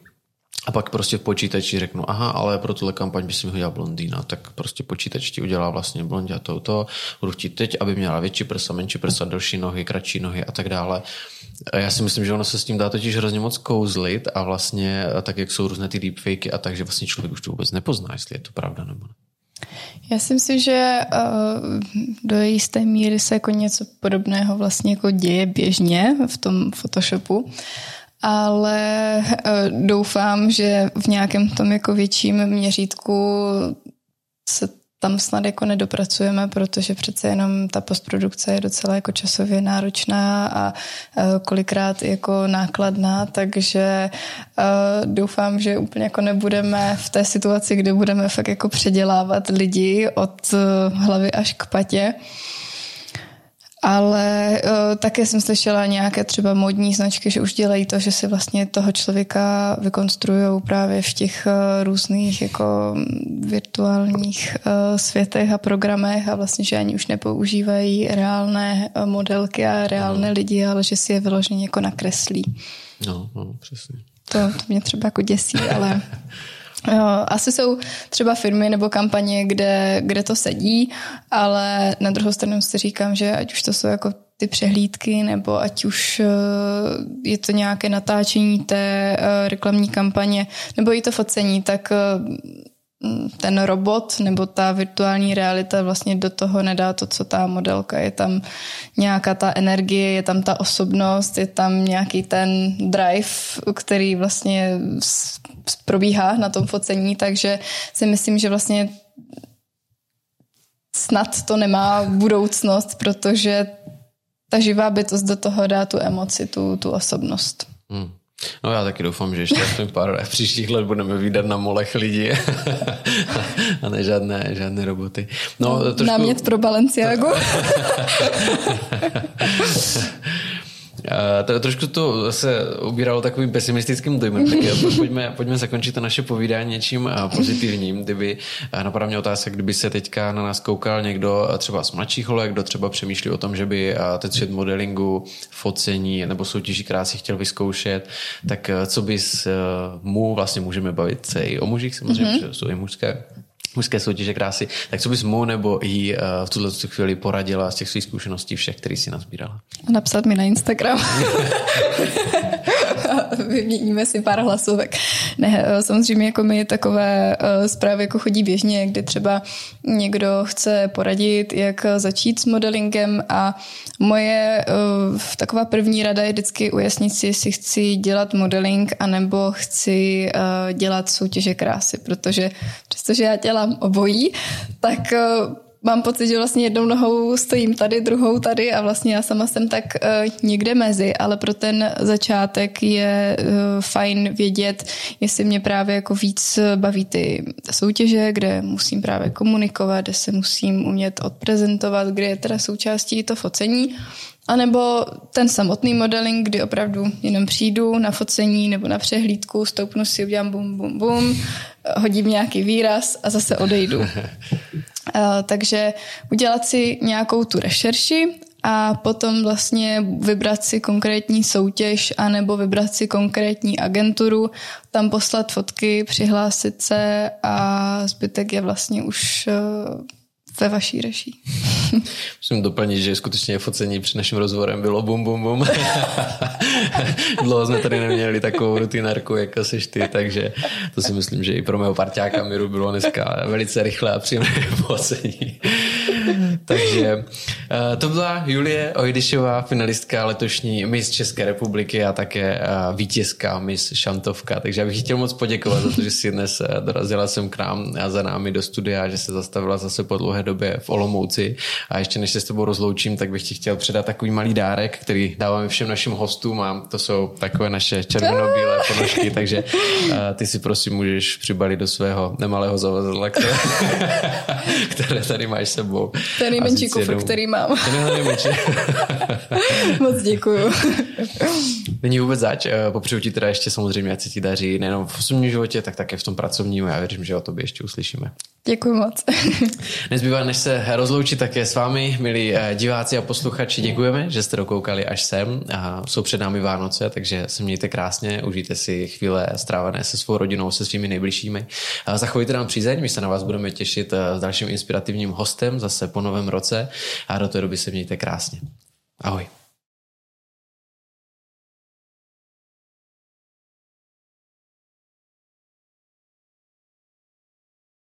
a pak prostě v počítači řeknu, aha, ale pro tuhle kampaň by si mi hodila blondýna, tak prostě počítač ti udělá vlastně blondě a touto, budu chtít teď, aby měla větší prsa, menší prsa, delší nohy, kratší nohy a tak dále. Já si myslím, že ono se s tím dá totiž hrozně moc kouzlit a vlastně tak, jak jsou různé ty deepfakey a tak, že vlastně člověk už to vůbec nepozná, jestli je to pravda nebo ne. Já si myslím, že uh, do jisté míry se jako něco podobného vlastně jako děje běžně v tom Photoshopu ale eh, doufám, že v nějakém tom jako větším měřítku se tam snad jako nedopracujeme, protože přece jenom ta postprodukce je docela jako časově náročná a eh, kolikrát jako nákladná, takže eh, doufám, že úplně jako nebudeme v té situaci, kde budeme fakt jako předělávat lidi od hlavy až k patě. Ale uh, také jsem slyšela nějaké třeba modní značky, že už dělají to, že si vlastně toho člověka vykonstruují právě v těch uh, různých jako virtuálních uh, světech a programech a vlastně, že ani už nepoužívají reálné uh, modelky a reálné no. lidi, ale že si je vyloženě jako nakreslí. No, no, přesně. To, to mě třeba jako děsí, ale (laughs) asi jsou třeba firmy nebo kampaně, kde, kde to sedí, ale na druhou stranu si říkám, že ať už to jsou jako ty přehlídky, nebo ať už eh, je to nějaké natáčení té eh, reklamní kampaně, nebo i to focení, tak eh, ten robot nebo ta virtuální realita vlastně do toho nedá to, co ta modelka. Je tam nějaká ta energie, je tam ta osobnost, je tam nějaký ten drive, který vlastně probíhá na tom focení, takže si myslím, že vlastně snad to nemá budoucnost, protože ta živá bytost do toho dá tu emoci, tu, tu osobnost. Hmm. No já taky doufám, že ještě aspoň pár (laughs) příštích let budeme vydat na molech lidi (laughs) a ne žádné, žádné roboty. No trošku... Námět pro Balenciagu. (laughs) to, trošku to se ubíralo takovým pesimistickým dojmem, tak pojďme, pojďme zakončit to naše povídání něčím pozitivním. Kdyby napadá mě otázka, kdyby se teďka na nás koukal někdo třeba z mladších holek, kdo třeba přemýšlí o tom, že by ten svět modelingu, focení nebo soutěží krásy chtěl vyzkoušet, tak co bys mu vlastně můžeme bavit se i o mužích samozřejmě, mm-hmm. jsou i mužské mužské soutěže krásy. Tak co bys mu nebo jí uh, v tuhle chvíli poradila z těch svých zkušeností všech, který si nazbírala? Napsat mi na Instagram. (laughs) (laughs) vyměníme si pár hlasovek. Ne, eh, samozřejmě jako mi takové uh, zprávy jako chodí běžně, kdy třeba někdo chce poradit, jak začít s modelingem a moje taková první rada je vždycky ujasnit si, jestli chci dělat modeling anebo chci dělat soutěže krásy, protože přestože já dělám obojí, tak mám pocit, že vlastně jednou nohou stojím tady, druhou tady a vlastně já sama jsem tak uh, někde mezi, ale pro ten začátek je uh, fajn vědět, jestli mě právě jako víc baví ty soutěže, kde musím právě komunikovat, kde se musím umět odprezentovat, kde je teda součástí to focení. A nebo ten samotný modeling, kdy opravdu jenom přijdu na focení nebo na přehlídku, stoupnu si, udělám bum, bum, bum, hodím nějaký výraz a zase odejdu. (laughs) Eh, takže udělat si nějakou tu rešerši a potom vlastně vybrat si konkrétní soutěž anebo vybrat si konkrétní agenturu, tam poslat fotky, přihlásit se a zbytek je vlastně už eh, ve vaší reší. Musím doplnit, že skutečně focení před naším rozvorem bylo bum, bum, bum. (laughs) Dlouho jsme tady neměli takovou rutinárku, jako seš ty, takže to si myslím, že i pro mého parťáka Miru bylo dneska velice rychlé a příjemné (laughs) focení. (laughs) takže eh, to byla Julie Ojdyšová, finalistka letošní Miss České republiky a také eh, vítězka Miss Šantovka. Takže já bych chtěl moc poděkovat za to, že si dnes eh, dorazila sem k nám a za námi do studia, že se zastavila zase po dlouhé době v Olomouci. A ještě než se s tebou rozloučím, tak bych ti chtěl předat takový malý dárek, který dáváme všem našim hostům a to jsou takové naše červeno-bílé ponožky, takže ty si prosím můžeš přibalit do svého nemalého zavazadla, které, (laughs) které tady máš sebou. To je nejmenší kufr, který mám. To je nejmenší. (laughs) Moc děkuju. (laughs) Není vůbec zač. Eh, popřeju ti teda ještě samozřejmě, ať se ti daří nejenom v osobním životě, tak také v tom pracovním. Já věřím, že o tobě ještě uslyšíme. Děkuji moc. (laughs) Nezbývá, než se rozloučit také s vámi, milí eh, diváci a posluchači, děkujeme, že jste dokoukali až sem. A jsou před námi Vánoce, takže se mějte krásně, užijte si chvíle strávené se svou rodinou, se svými nejbližšími. A zachovejte nám přízeň, my se na vás budeme těšit eh, s dalším inspirativním hostem zase po novém roce a do té doby se mějte krásně. Ahoj.